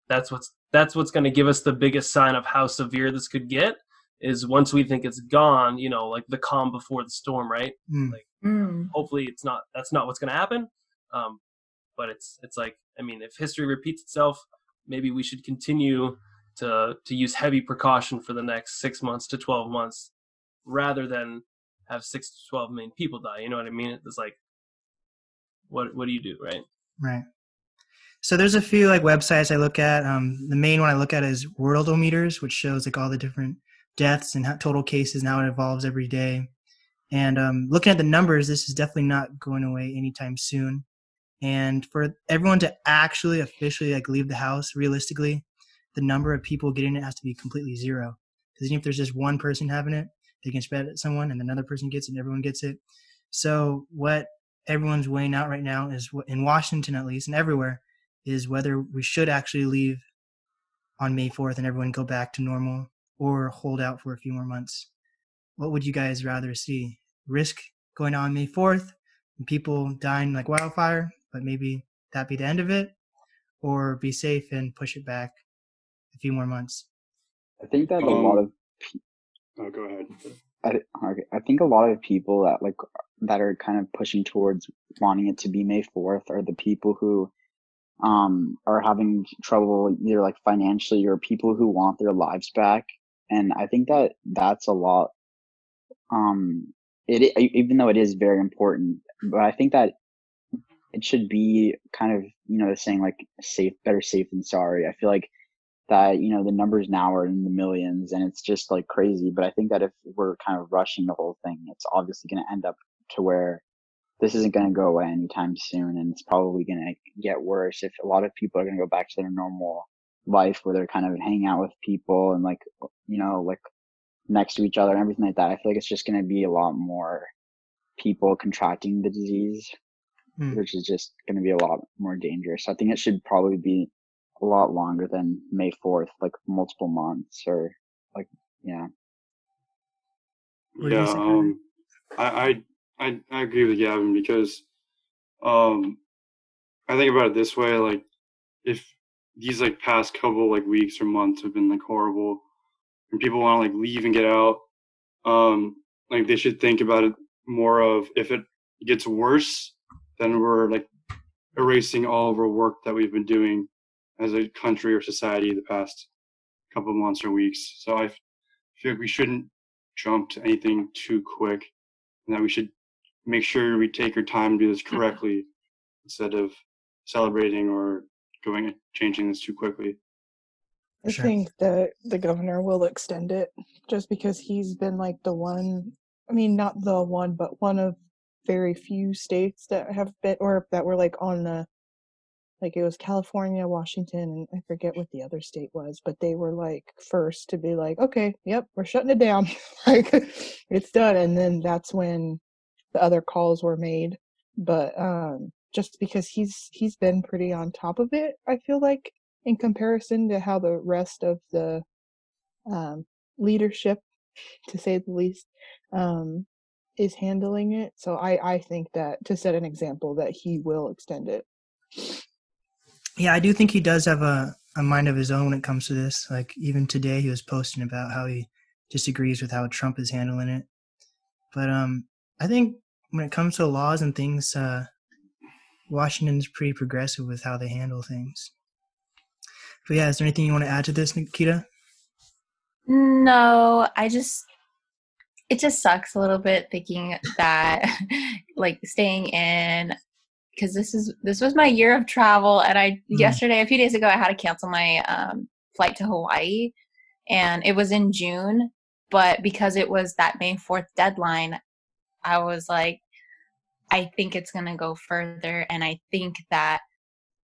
that's what's that's what's gonna give us the biggest sign of how severe this could get is once we think it's gone, you know, like the calm before the storm, right? Mm. Like Mm. hopefully it's not that's not what's going to happen. Um, but it's it's like I mean, if history repeats itself, maybe we should continue to to use heavy precaution for the next six months to twelve months, rather than have six to twelve million people die. You know what I mean? It's like, what what do you do, right? Right. So there's a few like websites I look at. Um, the main one I look at is Worldometers, which shows like all the different deaths and total cases and how it evolves every day. And um, looking at the numbers, this is definitely not going away anytime soon. And for everyone to actually officially like leave the house, realistically, the number of people getting it has to be completely zero. Because even if there's just one person having it, they can spread it to someone, and another person gets it, and everyone gets it. So what everyone's weighing out right now is in Washington, at least, and everywhere, is whether we should actually leave on May 4th and everyone go back to normal or hold out for a few more months. What would you guys rather see? Risk going on May 4th and people dying like wildfire, but maybe that be the end of it, or be safe and push it back a few more months? I think that a lot Um, of Oh, go ahead. I, okay, I think a lot of people that like that are kind of pushing towards wanting it to be May 4th are the people who um are having trouble either like financially or people who want their lives back. And I think that that's a lot um it even though it is very important, but I think that it should be kind of, you know, the saying like safe better safe than sorry. I feel like that you know the numbers now are in the millions and it's just like crazy but i think that if we're kind of rushing the whole thing it's obviously going to end up to where this isn't going to go away anytime soon and it's probably going to get worse if a lot of people are going to go back to their normal life where they're kind of hanging out with people and like you know like next to each other and everything like that i feel like it's just going to be a lot more people contracting the disease Hmm. which is just going to be a lot more dangerous i think it should probably be a lot longer than May 4th, like multiple months or like, yeah. What do you Yeah, um, I, I I I agree with Gavin because um I think about it this way, like if these like past couple like weeks or months have been like horrible and people want to like leave and get out, um like they should think about it more of if it gets worse, then we're like erasing all of our work that we've been doing as a country or society the past couple months or weeks. So I feel like we shouldn't jump to anything too quick and that we should make sure we take our time to do this mm-hmm. correctly instead of celebrating or going and changing this too quickly. I Sure. think that the governor will extend it just because he's been like the one, I mean, not the one, but one of very few states that have been, or that were like on the, like it was California, Washington, and I forget what the other state was, but they were like first to be like, okay, yep, we're shutting it down. <laughs> like it's done. And then that's when the other calls were made. But um just because he's he's been pretty on top of it, I feel like in comparison to how the rest of the um, leadership, to say the least, um, is handling it. So I, I think that to set an example that he will extend it. Yeah, I do think he does have a, a mind of his own when it comes to this. Like even today, he was posting about how he disagrees with how Trump is handling it. But um, I think when it comes to laws and things, uh, Washington's pretty progressive with how they handle things. But yeah, is there anything you want to add to this, Nikita? No, I just it just sucks a little bit thinking that <laughs> like staying in because this is this was my year of travel and I Mm. yesterday a few days ago I had to cancel my um flight to Hawaii and it was in June but because it was that May 4th deadline I was like I think it's going to go further. And I think that,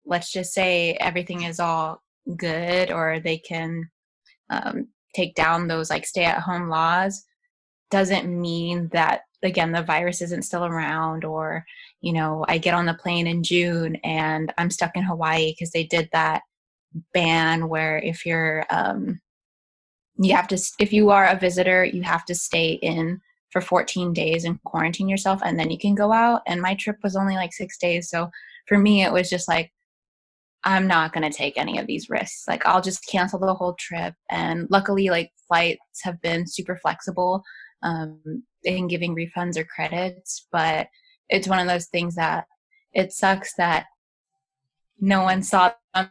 let's just say everything is all good or they can um, take down those like stay at home laws, doesn't mean that, again, the virus isn't still around or, you know, I get on the plane in June and I'm stuck in Hawaii because they did that ban where if you're, um, you have to, if you are a visitor, you have to stay in for 14 days and quarantine yourself and then you can go out. And my trip was only like 6 days so for me it was just like I'm not going to take any of these risks. Like I'll just cancel the whole trip. And luckily like flights have been super flexible um in giving refunds or credits but it's one of those things that it sucks that no one saw them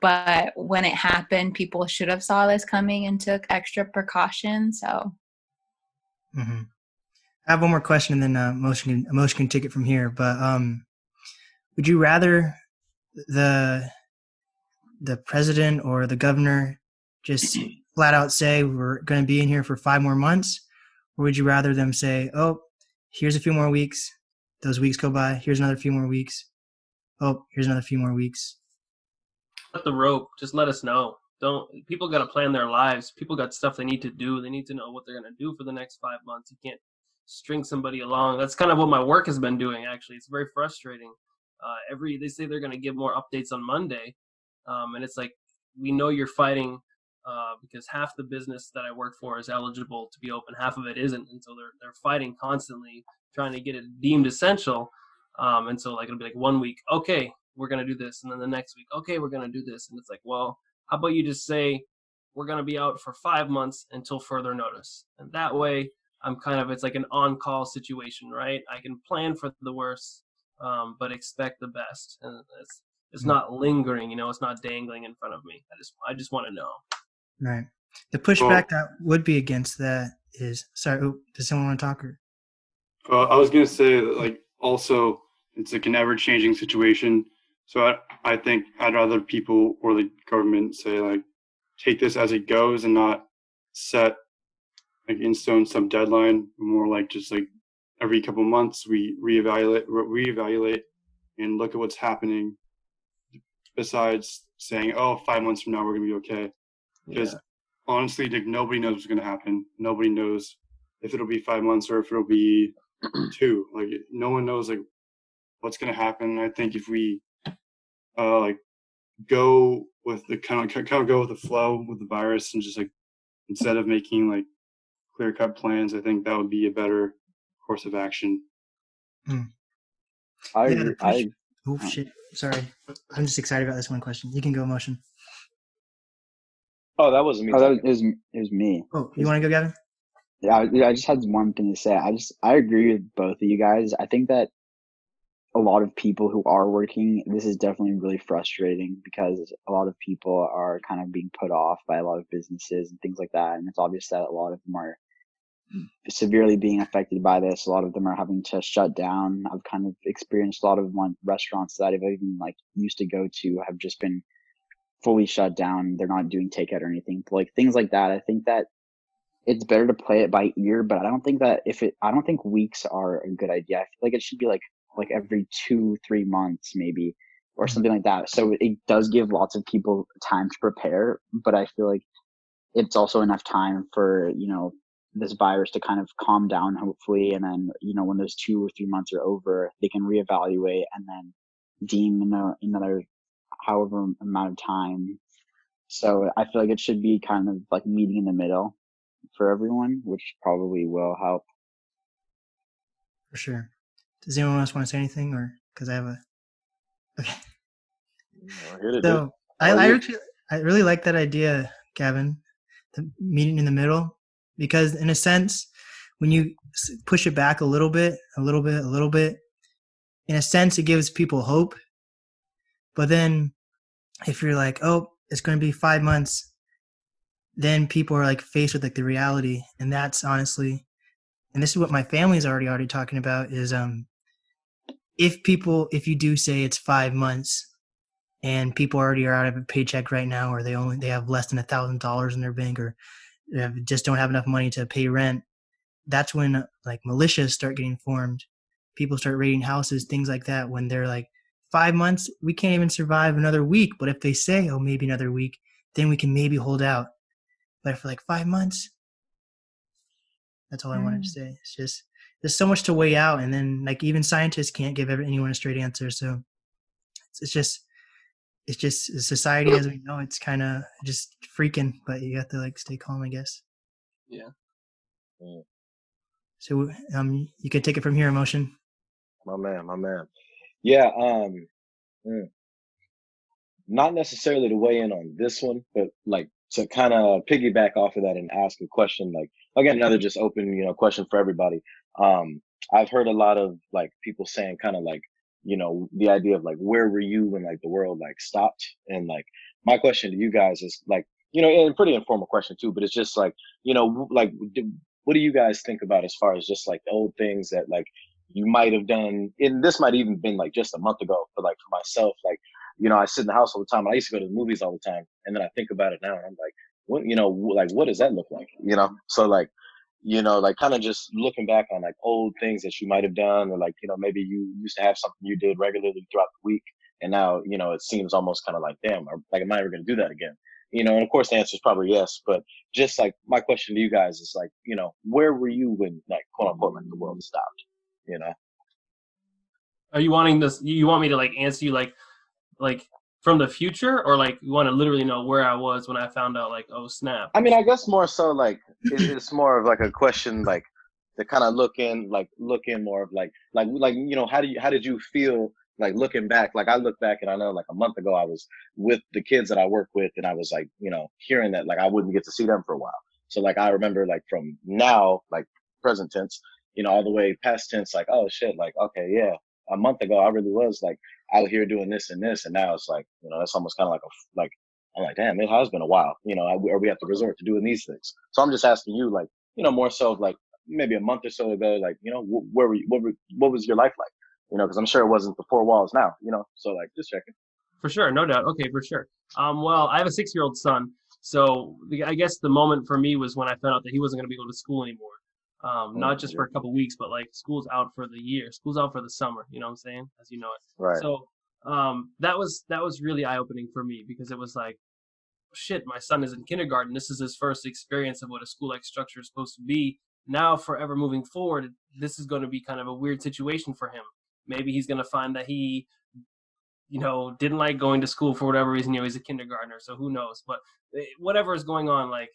but when it happened people should have saw this coming and took extra precautions so mm-hmm. I have one more question, and then uh, motion can motion can take it from here. But um, would you rather the the president or the governor just <clears throat> flat out say we're going to be in here for five more months, or would you rather them say, "Oh, here's a few more weeks. Those weeks go by. Here's another few more weeks. Oh, here's another few more weeks." Let the rope. Just let us know. Don't people got to plan their lives? People got stuff they need to do. They need to know what they're going to do for the next five months. You can't string somebody along. That's kind of what my work has been doing. Actually, it's very frustrating. Uh, every they say they're going to give more updates on Monday, um, and it's like we know you're fighting uh, because half the business that I work for is eligible to be open, half of it isn't, and so they're they're fighting constantly trying to get it deemed essential. Um, and so like it'll be like one week, okay, we're gonna do this, and then the next week, okay, we're gonna do this, and it's like, well, how about you just say we're gonna be out for five months until further notice, and that way I'm kind of it's like an on-call situation, right? I can plan for the worst, um, but expect the best, and it's it's mm-hmm. not lingering, you know, it's not dangling in front of me. I just I just want to know. Right. The pushback well, that would be against that is sorry. does someone want to talk? Or? Uh, I was gonna say that, like also it's like an ever-changing situation. So I I think I'd rather people or the government say like take this as it goes and not set like in stone some deadline, more like just like every couple months we reevaluate reevaluate and look at what's happening. Besides saying oh five months from now we're gonna be okay. Because yeah. honestly like nobody knows what's gonna happen. Nobody knows if it'll be five months or if it'll be <clears throat> two. Like no one knows like what's gonna happen. I think if we uh like go with the kind of kind of go with the flow with the virus and just like instead of making like clear cut plans, I think that would be a better course of action. Hmm. I, yeah, I, oh shit! Sorry, I'm just excited about this one question. You can go motion. Oh, that wasn't me. Oh, that was, it was me. Oh, you want to go, Gavin? Yeah, I just had one thing to say. I just I agree with both of you guys. I think that a lot of people who are working, this is definitely really frustrating because a lot of people are kind of being put off by a lot of businesses and things like that. And it's obvious that a lot of them are severely being affected by this. A lot of them are having to shut down. I've kind of experienced a lot of one restaurants that I've even like used to go to have just been fully shut down. They're not doing takeout or anything. But, like things like that. I think that it's better to play it by ear, but I don't think that if it, I don't think weeks are a good idea. I feel like it should be like, like every two, three months maybe, or mm-hmm. something like that. So it does give lots of people time to prepare, but I feel like it's also enough time for, you know, this virus to kind of calm down hopefully and then you know when those two or three months are over they can reevaluate and then deem in a, another however amount of time. So i feel like it should be kind of like meeting in the middle for everyone which probably will help. For sure. Does anyone else want to say anything or because i have a okay. So I, I, actually, I really like that idea gavin the meeting in the middle because in a sense when you push it back a little bit a little bit a little bit in a sense it gives people hope. But then if you're like oh it's going to be five months then people are like faced with like the reality. And that's honestly and this is what my family's already already talking about is um if people if you do say it's five months and people already are out of a paycheck right now or they only they have less than a thousand dollars in their bank or just don't have enough money to pay rent that's when like militias start getting formed people start raiding houses, things like that. When they're like five months, we can't even survive another week. But if they say, oh, maybe another week, then we can maybe hold out. But for like five months, that's all I wanted to mm. say. It's just there's so much to weigh out, and then like even scientists can't give anyone a straight answer. So it's, it's just it's just society as we know it's kind of just freaking but you have to like stay calm i guess. Yeah. Yeah. so um you can take it from here emotion my man my man. Yeah um mm, not necessarily to weigh in on this one but like to kind of piggyback off of that and ask a question like again another just open you know question for everybody. Um i've heard a lot of like people saying kind of like you know, the idea of like, where were you when like the world like stopped? And like, my question to you guys is like, you know, and pretty informal question too, but it's just like, you know, like, what do you guys think about as far as just like old things that like you might have done? And this might even been like just a month ago, but like for myself, like, you know, I sit in the house all the time. I used to go to the movies all the time, and then I think about it now, and I'm like, what, you know, like what does that look like? You know, so like, you know, like kind of just looking back on like old things that you might have done, or like, you know, maybe you used to have something you did regularly throughout the week. And now, you know, it seems almost kind of like, damn, like, am I ever going to do that again? You know, and of course the answer is probably yes, but just like my question to you guys is like, you know, where were you when like quote unquote like the world stopped? You know? Are you wanting this? You want me to like answer you like, like from the future or like you want to literally know where I was when I found out like oh snap? I mean, I guess more so like it's more of like a question like to kind of look in like look in more of like like like you know how do you how did you feel like looking back like I look back and I know like a month ago I was with the kids that I work with and I was like you know hearing that like I wouldn't get to see them for a while. So like I remember like from now like present tense you know all the way past tense like oh shit like okay yeah a month ago I really was like out here doing this and this, and now it's like you know that's almost kind of like a like I'm like damn it has been a while, you know, or we have to resort to doing these things. So I'm just asking you like you know more so like maybe a month or so ago, like you know where were you, what were, what was your life like, you know, because I'm sure it wasn't the four walls now, you know, so like just checking. For sure, no doubt. Okay, for sure. Um, well, I have a six-year-old son, so the, I guess the moment for me was when I found out that he wasn't going to be going to school anymore um, oh, not just for a couple weeks, but like school's out for the year, school's out for the summer. You know what I'm saying? As you know it. Right. So um, that was that was really eye opening for me because it was like, shit, my son is in kindergarten. This is his first experience of what a school like structure is supposed to be. Now, forever moving forward, this is going to be kind of a weird situation for him. Maybe he's going to find that he, you know, didn't like going to school for whatever reason. You know, he's a kindergartner, so who knows? But eh, whatever is going on, like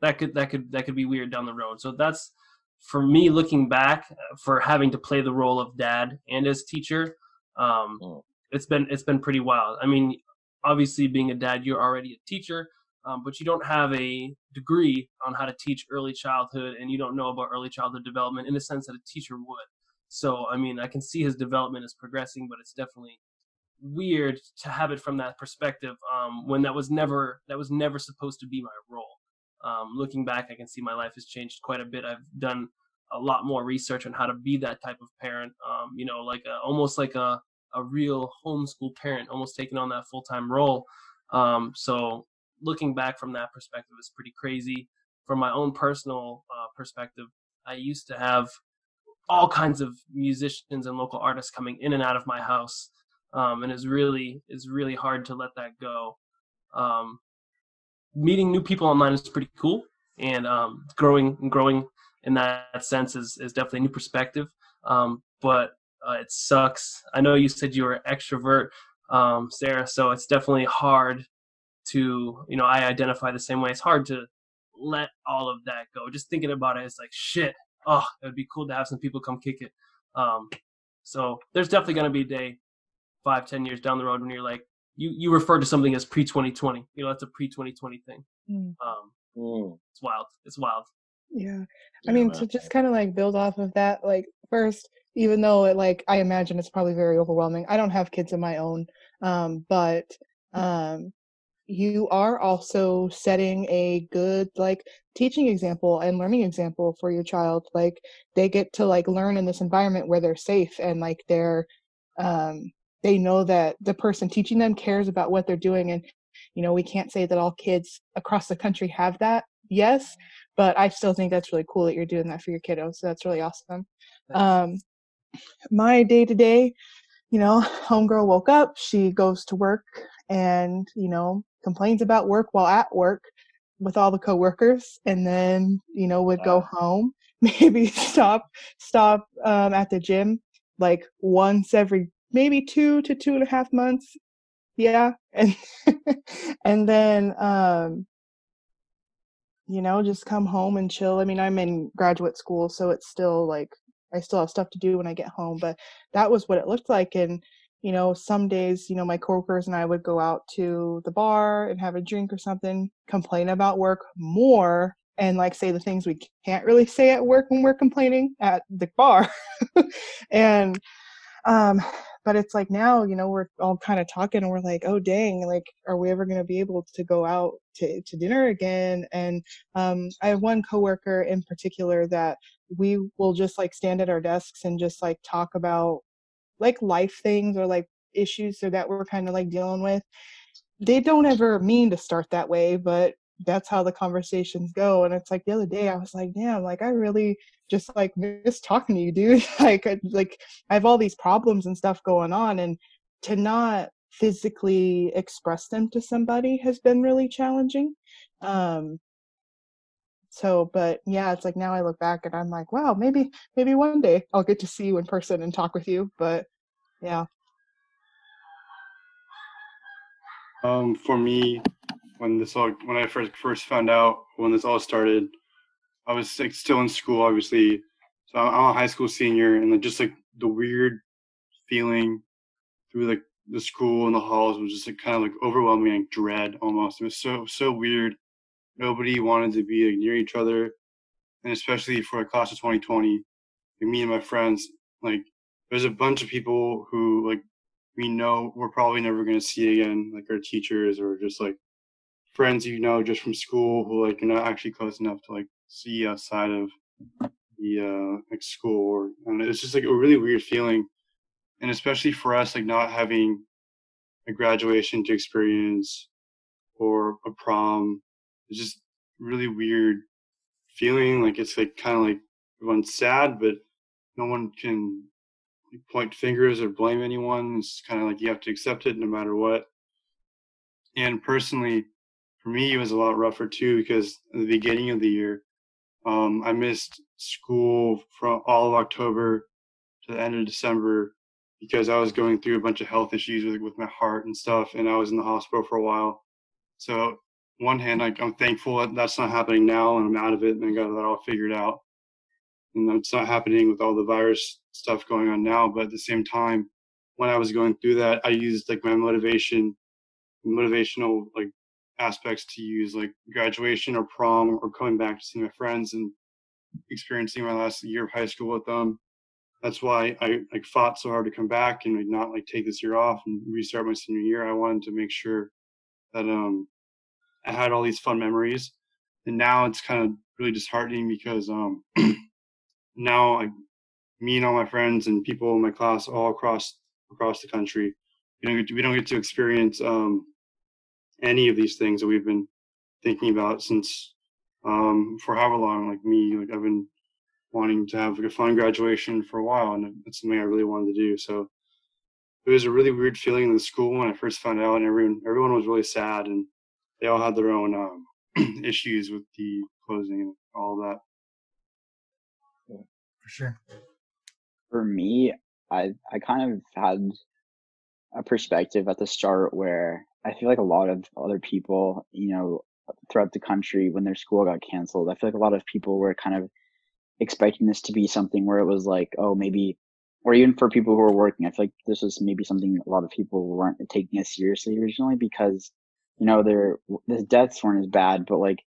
that could that could that could be weird down the road. So that's for me looking back uh, for having to play the role of dad and as teacher um, mm. it's been it's been pretty wild. I mean obviously being a dad you're already a teacher um, but you don't have a degree on how to teach early childhood and you don't know about early childhood development in the sense that a teacher would. So i mean i can see his development is progressing but it's definitely weird to have it from that perspective um, when that was never that was never supposed to be my role um, looking back, I can see my life has changed quite a bit. I've done a lot more research on how to be that type of parent. Um, you know, like a, almost like a a real homeschool parent, almost taking on that full time role. Um, so looking back from that perspective is pretty crazy. From my own personal uh, perspective, I used to have all kinds of musicians and local artists coming in and out of my house, um, and it's really it's really hard to let that go. Um, meeting new people online is pretty cool, and um, growing and growing in that sense is is definitely a new perspective. Um, but uh, it sucks. I know you said you were an extrovert, um, Sarah, so it's definitely hard to you know I identify the same way. It's hard to let all of that go. Just thinking about it, it's like shit. Oh, it would be cool to have some people come kick it. Um, so there's definitely going to be a day, five, ten years down the road when you're like, you you refer to something as pre 2020. You know, that's a pre 2020 thing. Mm. Um, mm. It's wild. It's wild. Yeah, I mean, to just kind of like build off of that, like first, even though it like I imagine it's probably very overwhelming. I don't have kids of my own, um, but um, you are also setting a good like teaching example and learning example for your child like they get to like learn in this environment where they're safe and like they're um they know that the person teaching them cares about what they're doing and you know we can't say that all kids across the country have that yes but i still think that's really cool that you're doing that for your kiddos so that's really awesome. Um, my day to day, you know, homegirl woke up, she goes to work and, you know, complains about work while at work with all the coworkers and then, you know, would go home, <laughs> maybe stop, stop um, at the gym like once every maybe two to two and a half months. Yeah. And, <laughs> and then, um, you know, just come home and chill. I mean, I'm in graduate school, so it's still like I still have stuff to do when I get home, but that was what it looked like. And, you know, some days, you know, my coworkers and I would go out to the bar and have a drink or something, complain about work more and like say the things we can't really say at work when we're complaining at the bar. <laughs> and um but it's like now you know we're all kind of talking and we're like oh dang like are we ever going to be able to go out to, to dinner again? And um i have one coworker in particular that we will just like stand at our desks and just like talk about like life things or like issues so that we're kind of like dealing with. They don't ever mean to start that way but that's how the conversations go and it's like the other day i was like damn like i really just like miss talking to you dude <laughs> like like i have all these problems and stuff going on and to not physically express them to somebody has been really challenging um so but yeah it's like now i look back and i'm like wow maybe maybe one day i'll get to see you in person and talk with you but yeah um for me when this all when I first first found out when this all started. I was like still in school, obviously. So I'm a high school senior, and like just like the weird feeling through like the school and the halls was just like kind of like overwhelming, like dread almost. It was so so weird. Nobody wanted to be like near each other, and especially for a class of 2020, like me and my friends, like there's a bunch of people who like we know we're probably never going to see again, like our teachers or just like friends you know just from school who like you're not actually close enough to like see outside of the uh like school or and it's just like a really weird feeling. And especially for us like not having a graduation to experience or a prom it's just really weird feeling like it's like kind of like everyone's sad but no one can point fingers or blame anyone. It's kind of like you have to accept it no matter what. And personally for me, it was a lot rougher too because at the beginning of the year, um, I missed school from all of October to the end of December because I was going through a bunch of health issues with, with my heart and stuff, and I was in the hospital for a while. So, one hand, like, I'm thankful that that's not happening now, and I'm out of it, and I got that all figured out. And it's not happening with all the virus stuff going on now, but at the same time, when I was going through that, I used like my motivation, motivational like aspects to use like graduation or prom or coming back to see my friends and experiencing my last year of high school with them. That's why I like fought so hard to come back and like, not like take this year off and restart my senior year. I wanted to make sure that um I had all these fun memories. And now it's kind of really disheartening because um <clears throat> now like me and all my friends and people in my class all across across the country, we don't get to, we don't get to experience um any of these things that we've been thinking about since um, for however long. Like me, like I've been wanting to have like a fun graduation for a while, and it's something I really wanted to do. So it was a really weird feeling in the school when I first found out, and everyone everyone was really sad, and they all had their own um, <clears throat> issues with the closing and all that. For sure. For me, I I kind of had a perspective at the start where I feel like a lot of other people, you know, throughout the country when their school got canceled, I feel like a lot of people were kind of expecting this to be something where it was like, oh, maybe, or even for people who were working, I feel like this was maybe something a lot of people weren't taking as seriously originally because, you know, their the deaths weren't as bad, but like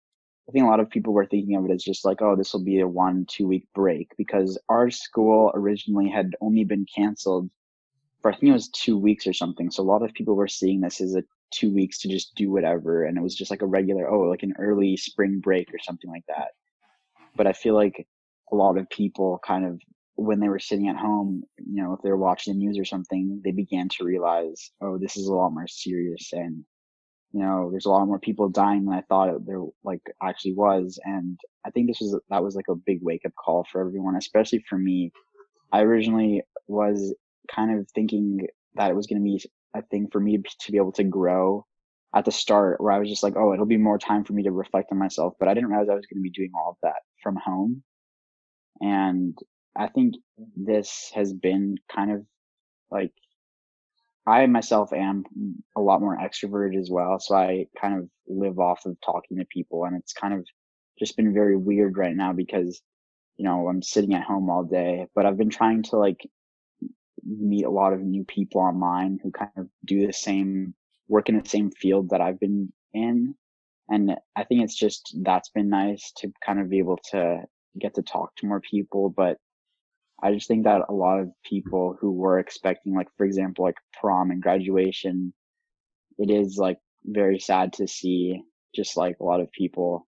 I think a lot of people were thinking of it as just like, oh, this will be a one, two week break because our school originally had only been canceled for I think it was two weeks or something. So a lot of people were seeing this as a two weeks to just do whatever. And it was just like a regular, oh, like an early spring break or something like that. But I feel like a lot of people kind of, when they were sitting at home, you know, if they were watching the news or something, they began to realize, oh, this is a lot more serious. And, you know, there's a lot more people dying than I thought there like actually was. And I think this was, that was like a big wake up call for everyone, especially for me. I originally was kind of thinking that it was going to be a thing for me to be able to grow at the start where I was just like, oh, it'll be more time for me to reflect on myself. But I didn't realize I was going to be doing all of that from home. And I think this has been kind of like I myself am a lot more extroverted as well. So I kind of live off of talking to people and it's kind of just been very weird right now because, you know, I'm sitting at home all day, but I've been trying to like meet a lot of new people online who kind of do the same work in the same field that I've been in. And I think it's just, that's been nice to kind of be able to get to talk to more people. But I just think that a lot of people who were expecting, like, for example, like prom and graduation, it is like very sad to see just like a lot of people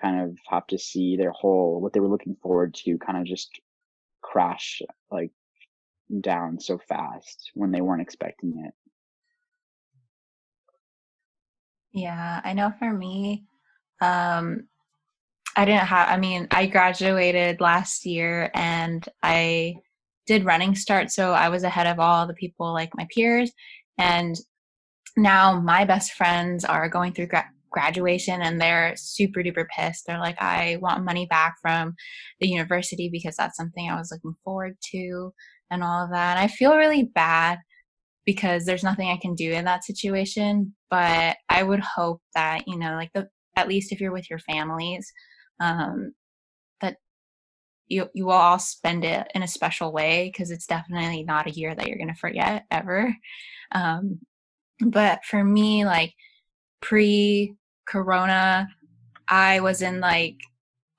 kind of have to see their whole, what they were looking forward to kind of just crash like down so fast when they weren't expecting it. Yeah, I know for me, um, I didn't have, I mean, I graduated last year and I did running start. So I was ahead of all the people like my peers. And now my best friends are going through gra- graduation and they're super duper pissed. They're like, I want money back from the university because that's something I was looking forward to and all of that. And I feel really bad because there's nothing I can do in that situation. But I would hope that, you know, like the, at least if you're with your families, um, that you you will all spend it in a special way because it's definitely not a year that you're gonna forget ever. Um, but for me, like pre Corona, I was in like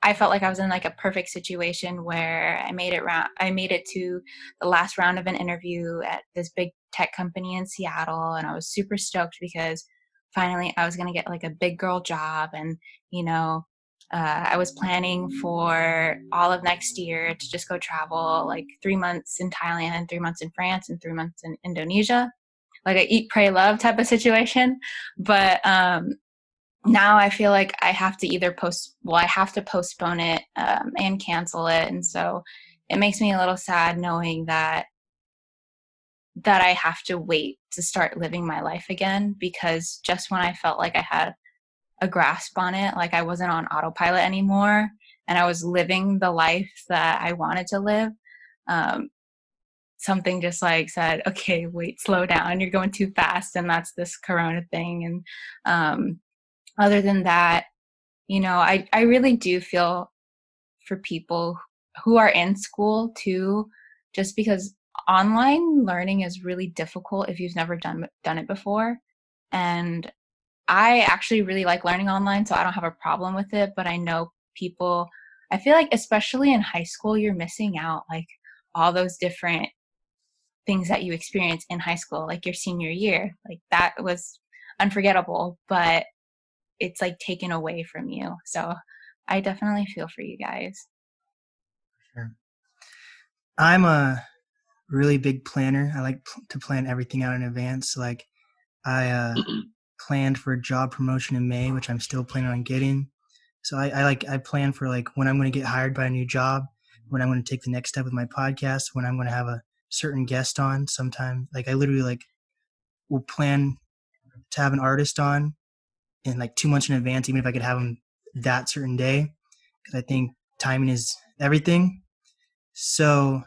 I felt like I was in like a perfect situation where I made it round I made it to the last round of an interview at this big tech company in Seattle and I was super stoked because finally I was to get like a big girl job and you know uh, I was planning for all of next year to just go travel like three months in Thailand, three months in France, and three months in Indonesia, like a eat, pray, love type of situation. But um, now I feel like I have to either post, well, I have to postpone it um, and cancel it, and so it makes me a little sad knowing that that I have to wait to start living my life again because just when I felt like I had a grasp on it. Like I wasn't on autopilot anymore and I was living the life that I wanted to live. Um, something just like said, okay, wait, slow down. You're going too fast. And that's this Corona thing. And um, other than that, you know, I, I really do feel for people who are in school too, just because online learning is really difficult if you've never done done it before. And I actually really like learning online, so I don't have a problem with it. But I know people, I feel like, especially in high school, you're missing out like all those different things that you experience in high school, like your senior year. Like that was unforgettable, but it's like taken away from you. So I definitely feel for you guys. Sure. I'm a really big planner. I like to plan everything out in advance. Like I uh, <clears throat> planned for a job promotion in May, which I'm still planning on getting. So I, I like I plan for like when I'm going to get hired by a new job, when I'm going to take the next step with my podcast, when I'm going to have a certain guest on. Sometime like I literally like will plan to have an artist on in like two months in advance, even if I could have them that certain day, because I think timing is everything. So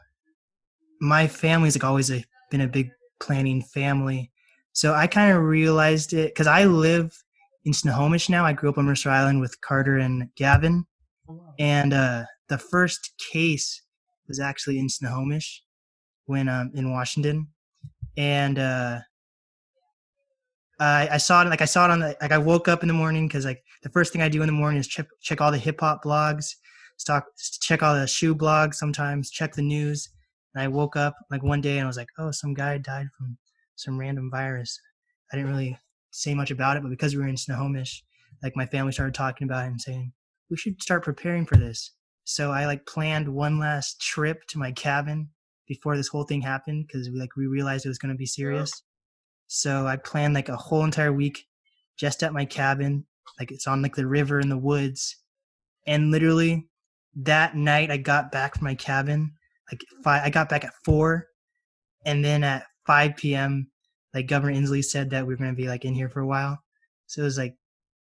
my family's like always a, been a big planning family so I kind of realized it because I live in Snohomish now. I grew up on Mercer Island with Carter and Gavin. Oh, and uh, the first case was actually in Snohomish when um, in Washington. And uh, I, I saw it like I saw it on the like I woke up in the morning because like the first thing I do in the morning is check check all the hip hop blogs, stock check all the shoe blogs sometimes, check the news. And I woke up like one day and I was like, oh, some guy died from some random virus. I didn't really say much about it, but because we were in Snohomish, like my family started talking about it and saying, we should start preparing for this. So I like planned one last trip to my cabin before this whole thing happened because we like we realized it was going to be serious. So I planned like a whole entire week just at my cabin, like it's on like the river in the woods. And literally that night I got back from my cabin, like five, I got back at four and then at 5 p.m., like Governor Inslee said that we are going to be like in here for a while. So it was like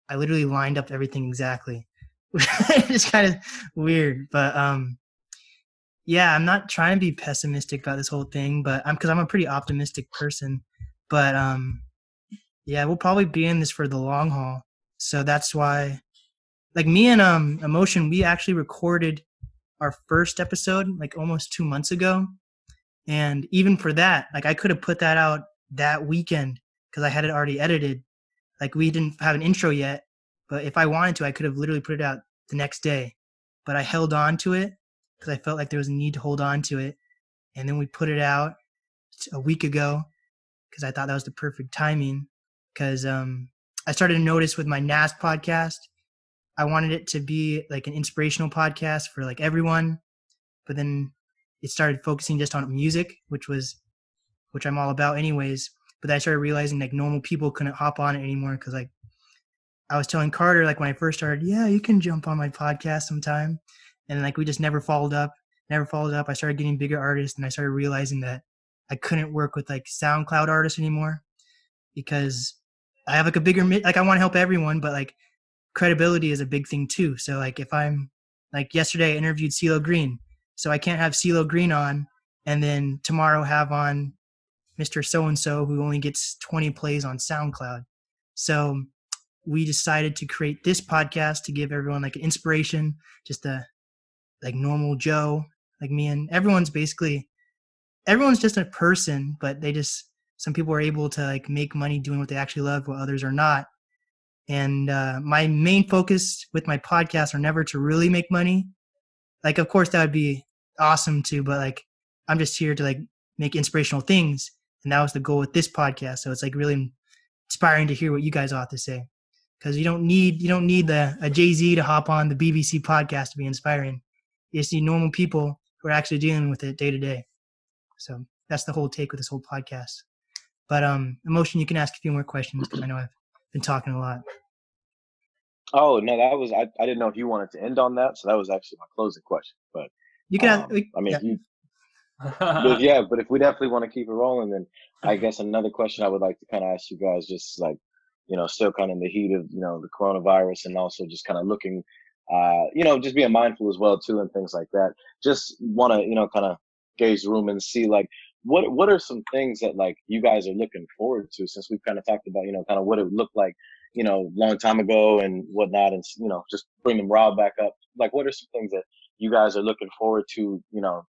I literally lined up everything exactly. <laughs> it's kind of weird, but um, yeah, I'm not trying to be pessimistic about this whole thing, but I'm because I'm a pretty optimistic person. But um, yeah, we'll probably be in this for the long haul. So that's why, like me and um, emotion, we actually recorded our first episode like almost two months ago, and even for that, like I could have put that out that weekend because I had it already edited. Like we didn't have an intro yet, but if I wanted to, I could have literally put it out the next day. But I held on to it because I felt like there was a need to hold on to it. And then we put it out a week ago because I thought that was the perfect timing. Because um, I started to notice with my NAS podcast, I wanted it to be like an inspirational podcast for like everyone. But then it started focusing just on music, which was, which I'm all about anyways. But I started realizing like normal people couldn't hop on it anymore because like I was telling Carter like when I first started, yeah, you can jump on my podcast sometime and like we just never followed up never followed up i started getting bigger artists and i started realizing that i couldn't work with like soundcloud artists anymore because i have like a bigger like i want to help everyone but like credibility is a big thing too. So like if i'm like yesterday i interviewed CeeLo Green so i can't have CeeLo Green on and then tomorrow have on mr so and so who only gets 20 plays on soundcloud. So we decided to create this podcast to give everyone like an inspiration just a like normal Joe, like me, and everyone's basically everyone's just a person, but they just some people are able to like make money doing what they actually love, while others are not. And uh, my main focus with my podcast are never to really make money. Like, of course, that would be awesome too, but like, I'm just here to like make inspirational things, and that was the goal with this podcast. So it's like really inspiring to hear what you guys ought to say, because you don't need you don't need the a Jay Z to hop on the BBC podcast to be inspiring you see normal people who are actually dealing with it day to day. So that's the whole take with this whole podcast. But um, emotion, you can ask a few more questions because I know I've been talking a lot. Oh no, that was I, I didn't know if you wanted to end on that, so that was actually my closing question. But you can. Um, ask, I mean, yeah. You, <laughs> but yeah, but if we definitely want to keep it rolling, then I guess another question I would like to kind of ask you guys, just like you know, still kind of in the heat of you know the coronavirus, and also just kind of looking uh, you know, just being mindful as well too, and things like that. Just want to, you know, kind of gauge room and see like what what are some things that like you guys are looking forward to since we've kind of talked about, you know, kind of what it looked like, you know, long time ago and whatnot, and you know, just bring them raw back up. Like, what are some things that you guys are looking forward to, you know,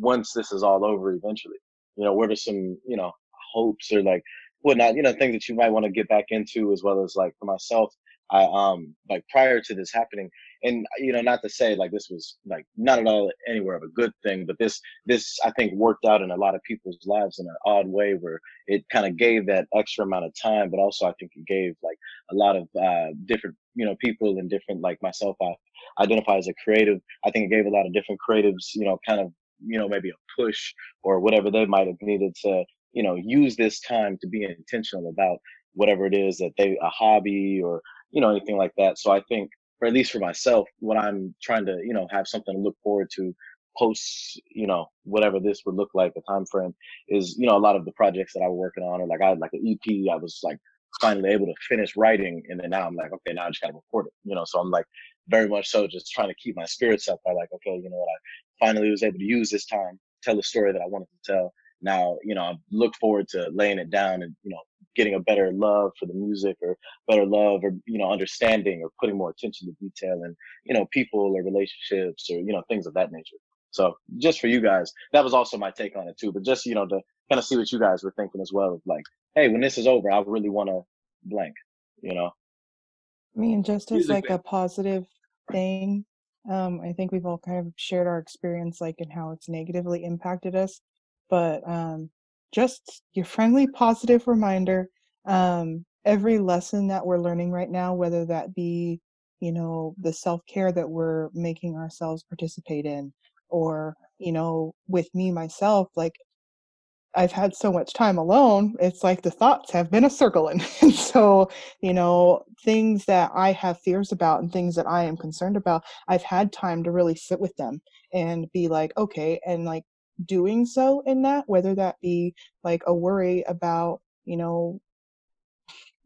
once this is all over eventually? You know, what are some, you know, hopes or like whatnot, you know, things that you might want to get back into as well as like for myself. I um like prior to this happening, and you know not to say like this was like not at all anywhere of a good thing but this this i think worked out in a lot of people's lives in an odd way where it kind of gave that extra amount of time but also i think it gave like a lot of uh different you know people and different like myself i identify as a creative. I think it gave a lot of different creatives you know kind of you know maybe a push or whatever they might have needed to you know use this time to be intentional about whatever it is that they a hobby or you know anything like that. So i think or at least for myself, when I'm trying to, you know, have something to look forward to post, you know, whatever this would look like, the time frame is, you know, a lot of the projects that I was working on, or like I had like an EP, I was like finally able to finish writing, and then now I'm like, okay, now I just gotta record it, you know. So I'm like very much so just trying to keep my spirits up by like, okay, you know what, I finally was able to use this time, tell the story that I wanted to tell. Now, you know, I look forward to laying it down and, you know, getting a better love for the music or better love or you know understanding or putting more attention to detail and you know people or relationships or you know things of that nature. So just for you guys that was also my take on it too but just you know to kind of see what you guys were thinking as well of like hey when this is over i really want to blank you know? I mean just as like a positive thing um i think we've all kind of shared our experience like and how it's negatively impacted us but um just your friendly positive reminder um, every lesson that we're learning right now whether that be you know the self-care that we're making ourselves participate in or you know with me myself like I've had so much time alone, it's like the thoughts have been a circling. <laughs> and so, you know, things that I have fears about and things that I am concerned about, I've had time to really sit with them and be like, okay, and like doing so in that, whether that be like a worry about, you know,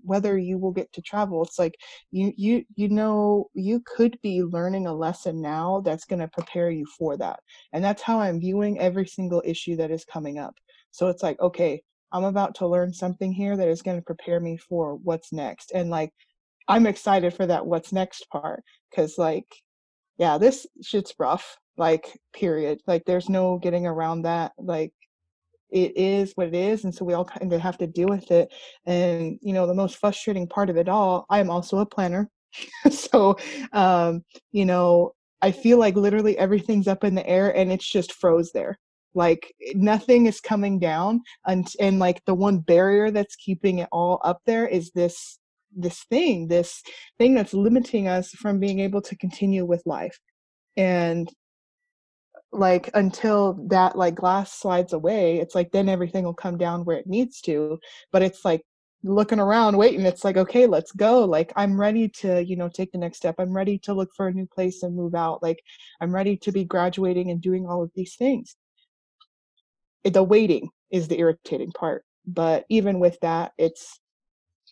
whether you will get to travel. It's like you you you know you could be learning a lesson now that's going to prepare you for that. And that's how i'm viewing every single issue that is coming up. So it's like okay i'm about to learn something here that is going to prepare me for what's next. And like i'm excited for that what's next part because like yeah this shit's rough like period like there's no getting around that like it is what it is and so we all kind of have to deal with it and you know the most frustrating part of it all i am also a planner <laughs> so um you know i feel like literally everything's up in the air and it's just froze there like nothing is coming down and and like the one barrier that's keeping it all up there is this this thing this thing that's limiting us from being able to continue with life and like until that like glass slides away it's like then everything will come down where it needs to but it's like looking around waiting it's like okay let's go like i'm ready to you know take the next step i'm ready to look for a new place and move out like i'm ready to be graduating and doing all of these things the waiting is the irritating part but even with that it's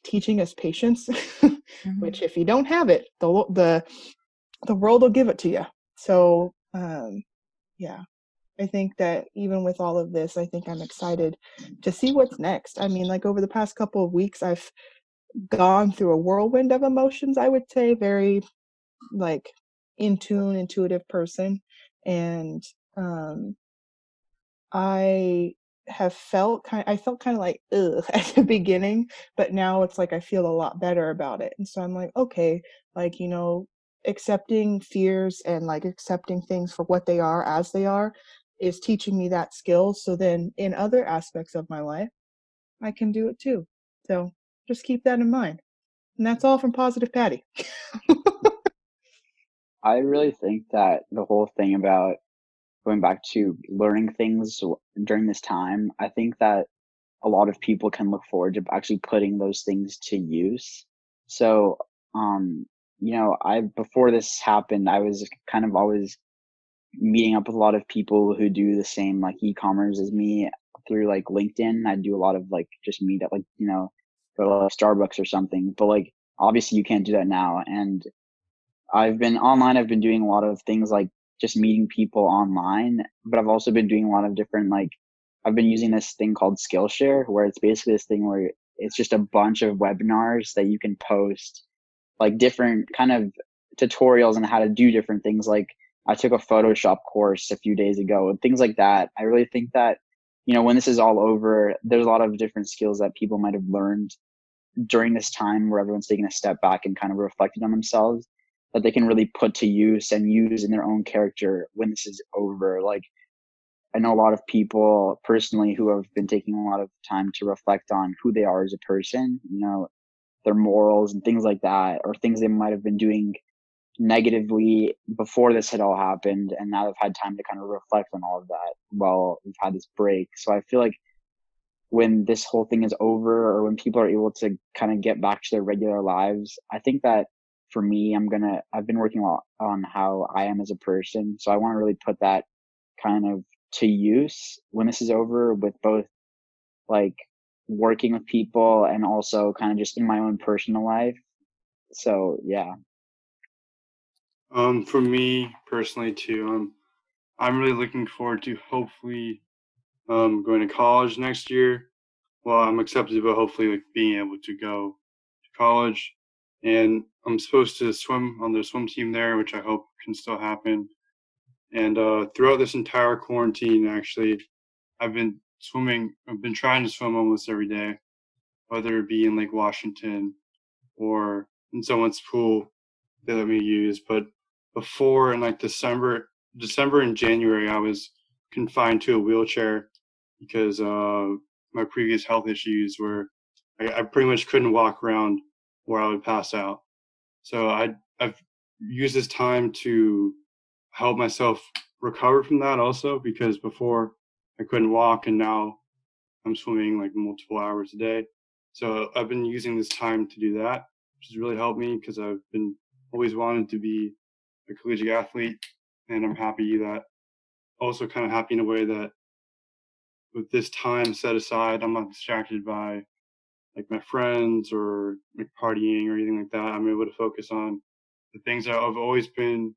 teaching us patience <laughs> mm-hmm. which if you don't have it the the the world will give it to you so um yeah. I think that even with all of this i think i'm excited to see what's next. I mean like over the past couple of weeks i've gone through a whirlwind of emotions i would say very like in tune intuitive person. And um i have felt kind I felt kind of like ugh <laughs> at the beginning, but now it's like I feel a lot better about it. And so I'm like, okay, like, you know, accepting fears and like accepting things for what they are as they are is teaching me that skill so then in other aspects of my life i can do it too. So just keep that in mind. And that's all from positive patty. <laughs> I really think that the whole thing about going back to learning things during this time i think that a lot of people can look forward to actually putting those things to use. So um you know, I before this happened, I was kind of always meeting up with a lot of people who do the same like e-commerce as me through like LinkedIn. I do a lot of like just meet at like, you know, go to Starbucks or something. But like obviously you can't do that now. And I've been online, I've been doing a lot of things like just meeting people online, but I've also been doing a lot of different like I've been using this thing called Skillshare where it's basically this thing where it's just a bunch of webinars that you can post like different kind of tutorials on how to do different things. Like I took a Photoshop course a few days ago and things like that. I really think that, you know, when this is all over, there's a lot of different skills that people might have learned during this time where everyone's taking a step back and kind of reflecting on themselves that they can really put to use and use in their own character when this is over. Like, I know a lot of people personally who have been taking a lot of time to reflect on who they are as a person, you know, their morals and things like that, or things they might have been doing negatively before this had all happened. And now they've had time to kind of reflect on all of that while we've had this break. So I feel like when this whole thing is over or when people are able to kind of get back to their regular lives, I think that for me, I'm going to, I've been working a lot on how I am as a person. So I want to really put that kind of to use when this is over with both like working with people and also kind of just in my own personal life. So yeah. Um, for me personally too, um, I'm really looking forward to hopefully um, going to college next year. Well, I'm accepted, but hopefully like being able to go to college. And I'm supposed to swim on the swim team there, which I hope can still happen. And uh, throughout this entire quarantine, actually, I've been swimming. I've been trying to swim almost every day, whether it be in Lake Washington or in someone's pool they let me use. But before in like December, December and January, I was confined to a wheelchair because uh, my previous health issues were I, I pretty much couldn't walk around where I would pass out. So I I've used this time to help myself recover from that also because before I couldn't walk, and now I'm swimming like multiple hours a day. So I've been using this time to do that, which has really helped me because I've been always wanted to be a collegiate athlete, and I'm happy that also kind of happy in a way that with this time set aside, I'm not distracted by like my friends or like partying or anything like that. I'm able to focus on the things that I've always been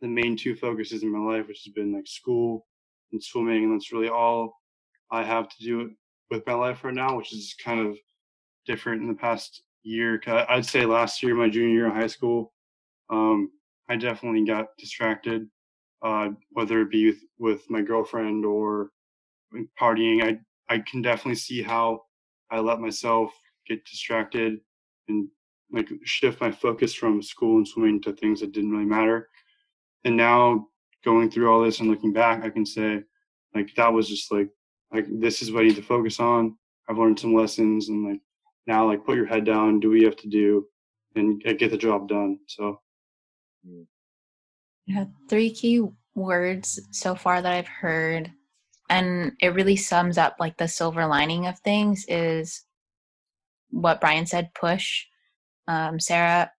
the main two focuses in my life, which has been like school and swimming, and that's really all I have to do with my life right now, which is kind of different in the past year. I'd say last year, my junior year of high school, um, I definitely got distracted, uh, whether it be with, with my girlfriend or partying. I I can definitely see how I let myself get distracted and like shift my focus from school and swimming to things that didn't really matter. And now going through all this and looking back, I can say like that was just like like this is what I need to focus on. I've learned some lessons and like now like put your head down, do what you have to do, and get the job done. So yeah, three key words so far that I've heard, and it really sums up like the silver lining of things is what Brian said: push. Um, Sarah,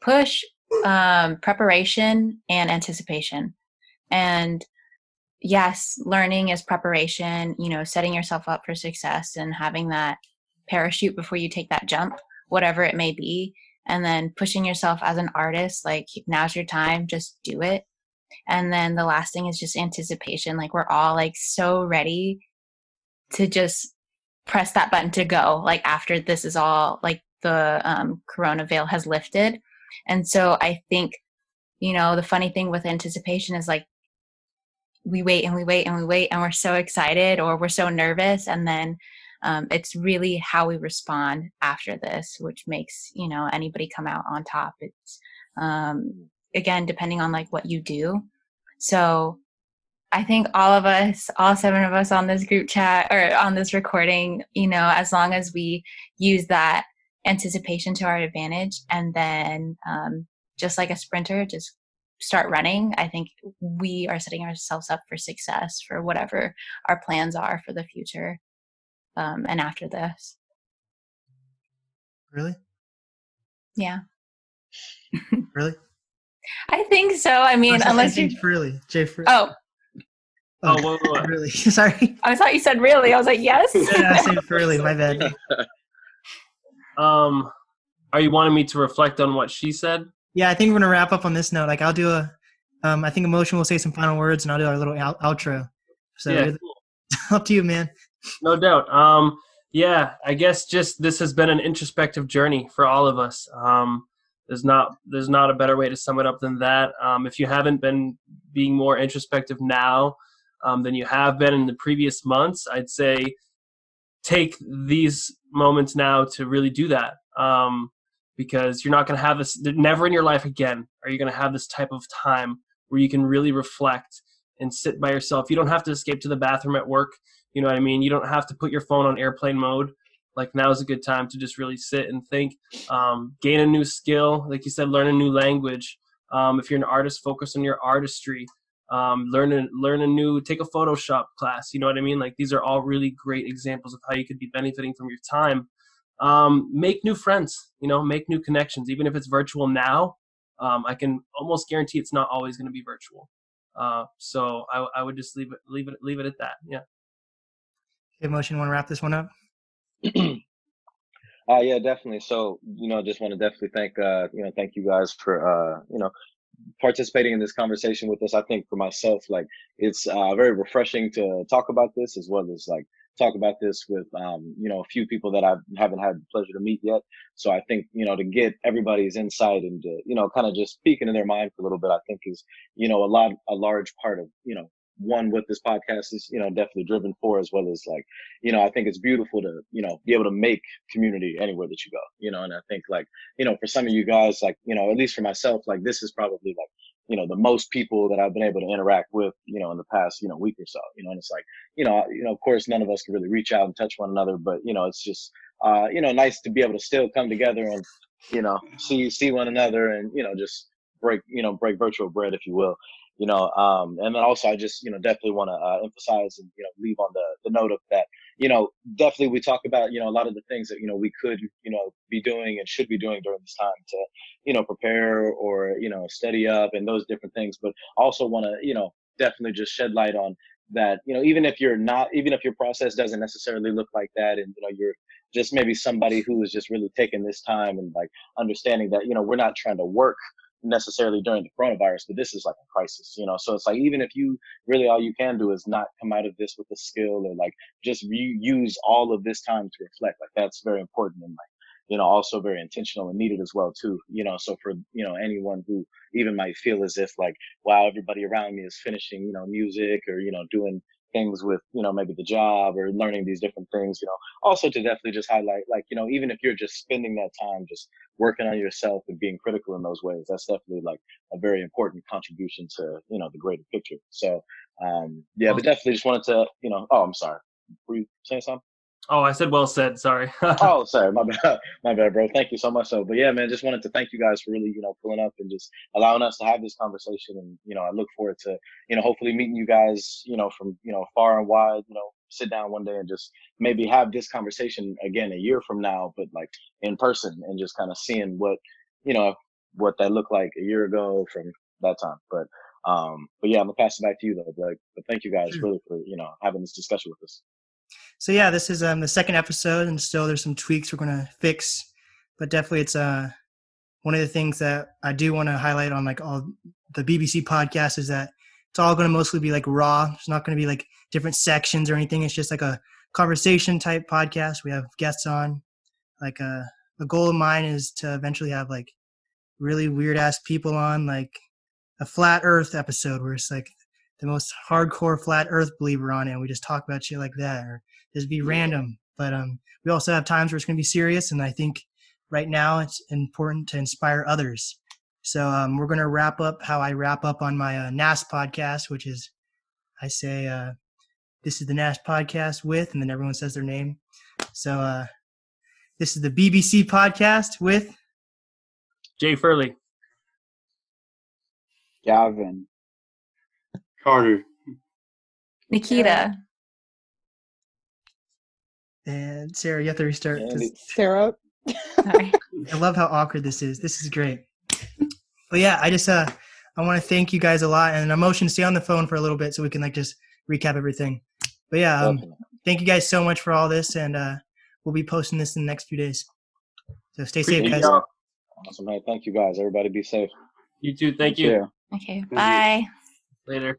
push, um, preparation, and anticipation, and yes, learning is preparation, you know, setting yourself up for success and having that parachute before you take that jump, whatever it may be. And then pushing yourself as an artist, like now's your time, just do it. And then the last thing is just anticipation. Like we're all like so ready to just press that button to go, like after this is all like the um, corona veil has lifted. And so I think, you know, the funny thing with anticipation is like we wait and we wait and we wait and we're so excited or we're so nervous. And then um, it's really how we respond after this which makes you know anybody come out on top. It's um, again depending on like what you do. So i think all of us all seven of us on this group chat or on this recording you know as long as we use that anticipation to our advantage and then um, just like a sprinter just start running, I think we are setting ourselves up for success for whatever our plans are for the future um, and after this. Really? Yeah. <laughs> really? I think so. I mean, unless you really, Jay. Fr- oh. Oh, oh whoa, whoa. <laughs> really? <laughs> Sorry. I thought you said really. I was like, yes. yeah, I said really. My bad. Um, are you wanting me to reflect on what she said? yeah, I think we're gonna wrap up on this note. Like, I'll do a, um, I think emotion will say some final words, and I'll do our little out- outro. So, yeah, cool. <laughs> up to you, man. No doubt. Um, yeah, I guess just this has been an introspective journey for all of us. Um, there's not there's not a better way to sum it up than that. Um, if you haven't been being more introspective now um, than you have been in the previous months, I'd say take these moments now to really do that. Um, because you're not going to have this never in your life again are you going to have this type of time where you can really reflect and sit by yourself. You don't have to escape to the bathroom at work you know what i mean? You don't have to put your phone on airplane mode. Like now is a good time to just really sit and think um, gain a new skill like you said learn a new language. Um, if you're an artist focus on your artistry um, learn a, learn a new take a photoshop class you know what i mean? Like these are all really great examples of how you could be benefiting from your time. Um, make new friends you know make new connections. Even if it's virtual now um, i can almost guarantee it's not always going to be virtual. Uh, so I, I, would just leave it leave it leave it at that yeah. Okay motion want to wrap this one up? <clears throat> Uh, yeah definitely. So you know just want to definitely thank uh, you know thank you guys for uh, you know participating in this conversation with us i think for myself like it's uh, very refreshing to talk about this as well as like talk about this with um, you know a few people that I haven't had the pleasure to meet yet. So I think you know to get everybody's insight and to you know kind of just speaking into their mind for a little bit, I think is you know a lot a large part of you know one what this podcast is you know definitely driven for as well as like you know i think it's beautiful to you know be able to make community anywhere that you go you know and i think like you know for some of you guys like you know at least for myself like this is probably like you know the most people that I've been able to interact with you know in the past you know week or so you know and it's like you know you know of course none of us can really reach out and touch one another but you know it's just uh you know nice to be able to still come together and you know see see one another and you know just break you know break virtual bread if you will you know um and then also I just you know definitely want to uh, emphasize and you know leave on the the note of that you know, definitely we talk about, you know, a lot of the things that, you know, we could, you know, be doing and should be doing during this time to, you know, prepare or, you know, steady up and those different things. But also want to, you know, definitely just shed light on that you know even if you're not even if your process doesn't necessarily look like that and you know you're just maybe somebody who is just really taking this time and like understanding that you know we're not trying to work necessarily during the coronavirus but this is like a crisis you know? So it's like even if you really all you can do is not come out of this with a skill or like just re- use all of this time to reflect like that's very important and like you know also very intentional and needed as well too you know? So for you know anyone who even might feel as if like wow everybody around me is finishing you know music or you know doing things with you know maybe the job or learning these different things you know. Also to definitely just highlight like you know even if you're just spending that time just working on yourself and being critical in those ways that's definitely like a very important contribution to you know the greater picture. So um yeah but definitely just wanted to you know oh i'm sorry. Were you saying something Oh, I said well said. Sorry. <laughs> oh, sorry, my bad, <laughs> my bad, bro. Thank you so much. So, but yeah, man, just wanted to thank you guys for really, you know, pulling up and just allowing us to have this conversation. And you know, I look forward to, you know, hopefully meeting you guys, you know, from you know far and wide. You know, sit down one day and just maybe have this conversation again a year from now, but like in person and just kind of seeing what, you know, what that looked like a year ago from that time. But um, but yeah, I'm gonna pass it back to you though. But, but thank you guys really for you know having this discussion with us. So yeah, this is um, the second episode, and still there's some tweaks we're gonna fix, but definitely it's uh one of the things that I do want to highlight on like all the BBC podcast is that it's all to mostly be like raw. It's not to be like different sections or anything. It's just like a conversation type podcast. We have guests on. Like uh, a goal of mine is to eventually have like really weird ass people on, like a flat Earth episode where it's like the most hardcore flat Earth believer on it. And we just talk about shit like that, or just be random. But um, we also have times where it's going to be serious, and I think right now it's important to inspire others. So um, we're going to wrap up how I wrap up on my uh, NAS podcast, which is I say uh, this is the NAS podcast with, and then everyone says their name. So uh, this is the BBC podcast with Jay Furley, Gavin, Carter, Nikita. And Sarah. You have to restart. Sarah. Sorry. <laughs> I love how awkward this is. This is great. But yeah, I just uh I want to thank you guys a lot, and I'm motion to stay on the phone for a little bit so we can like just recap everything. But yeah, um, thank you guys so much for all this, and uh we'll be posting this in the next few days. So stay safe, guys. y'all. Awesome, man. Thank you guys. Everybody be safe. you too. Thank you. too. Okay, you. bye. Later.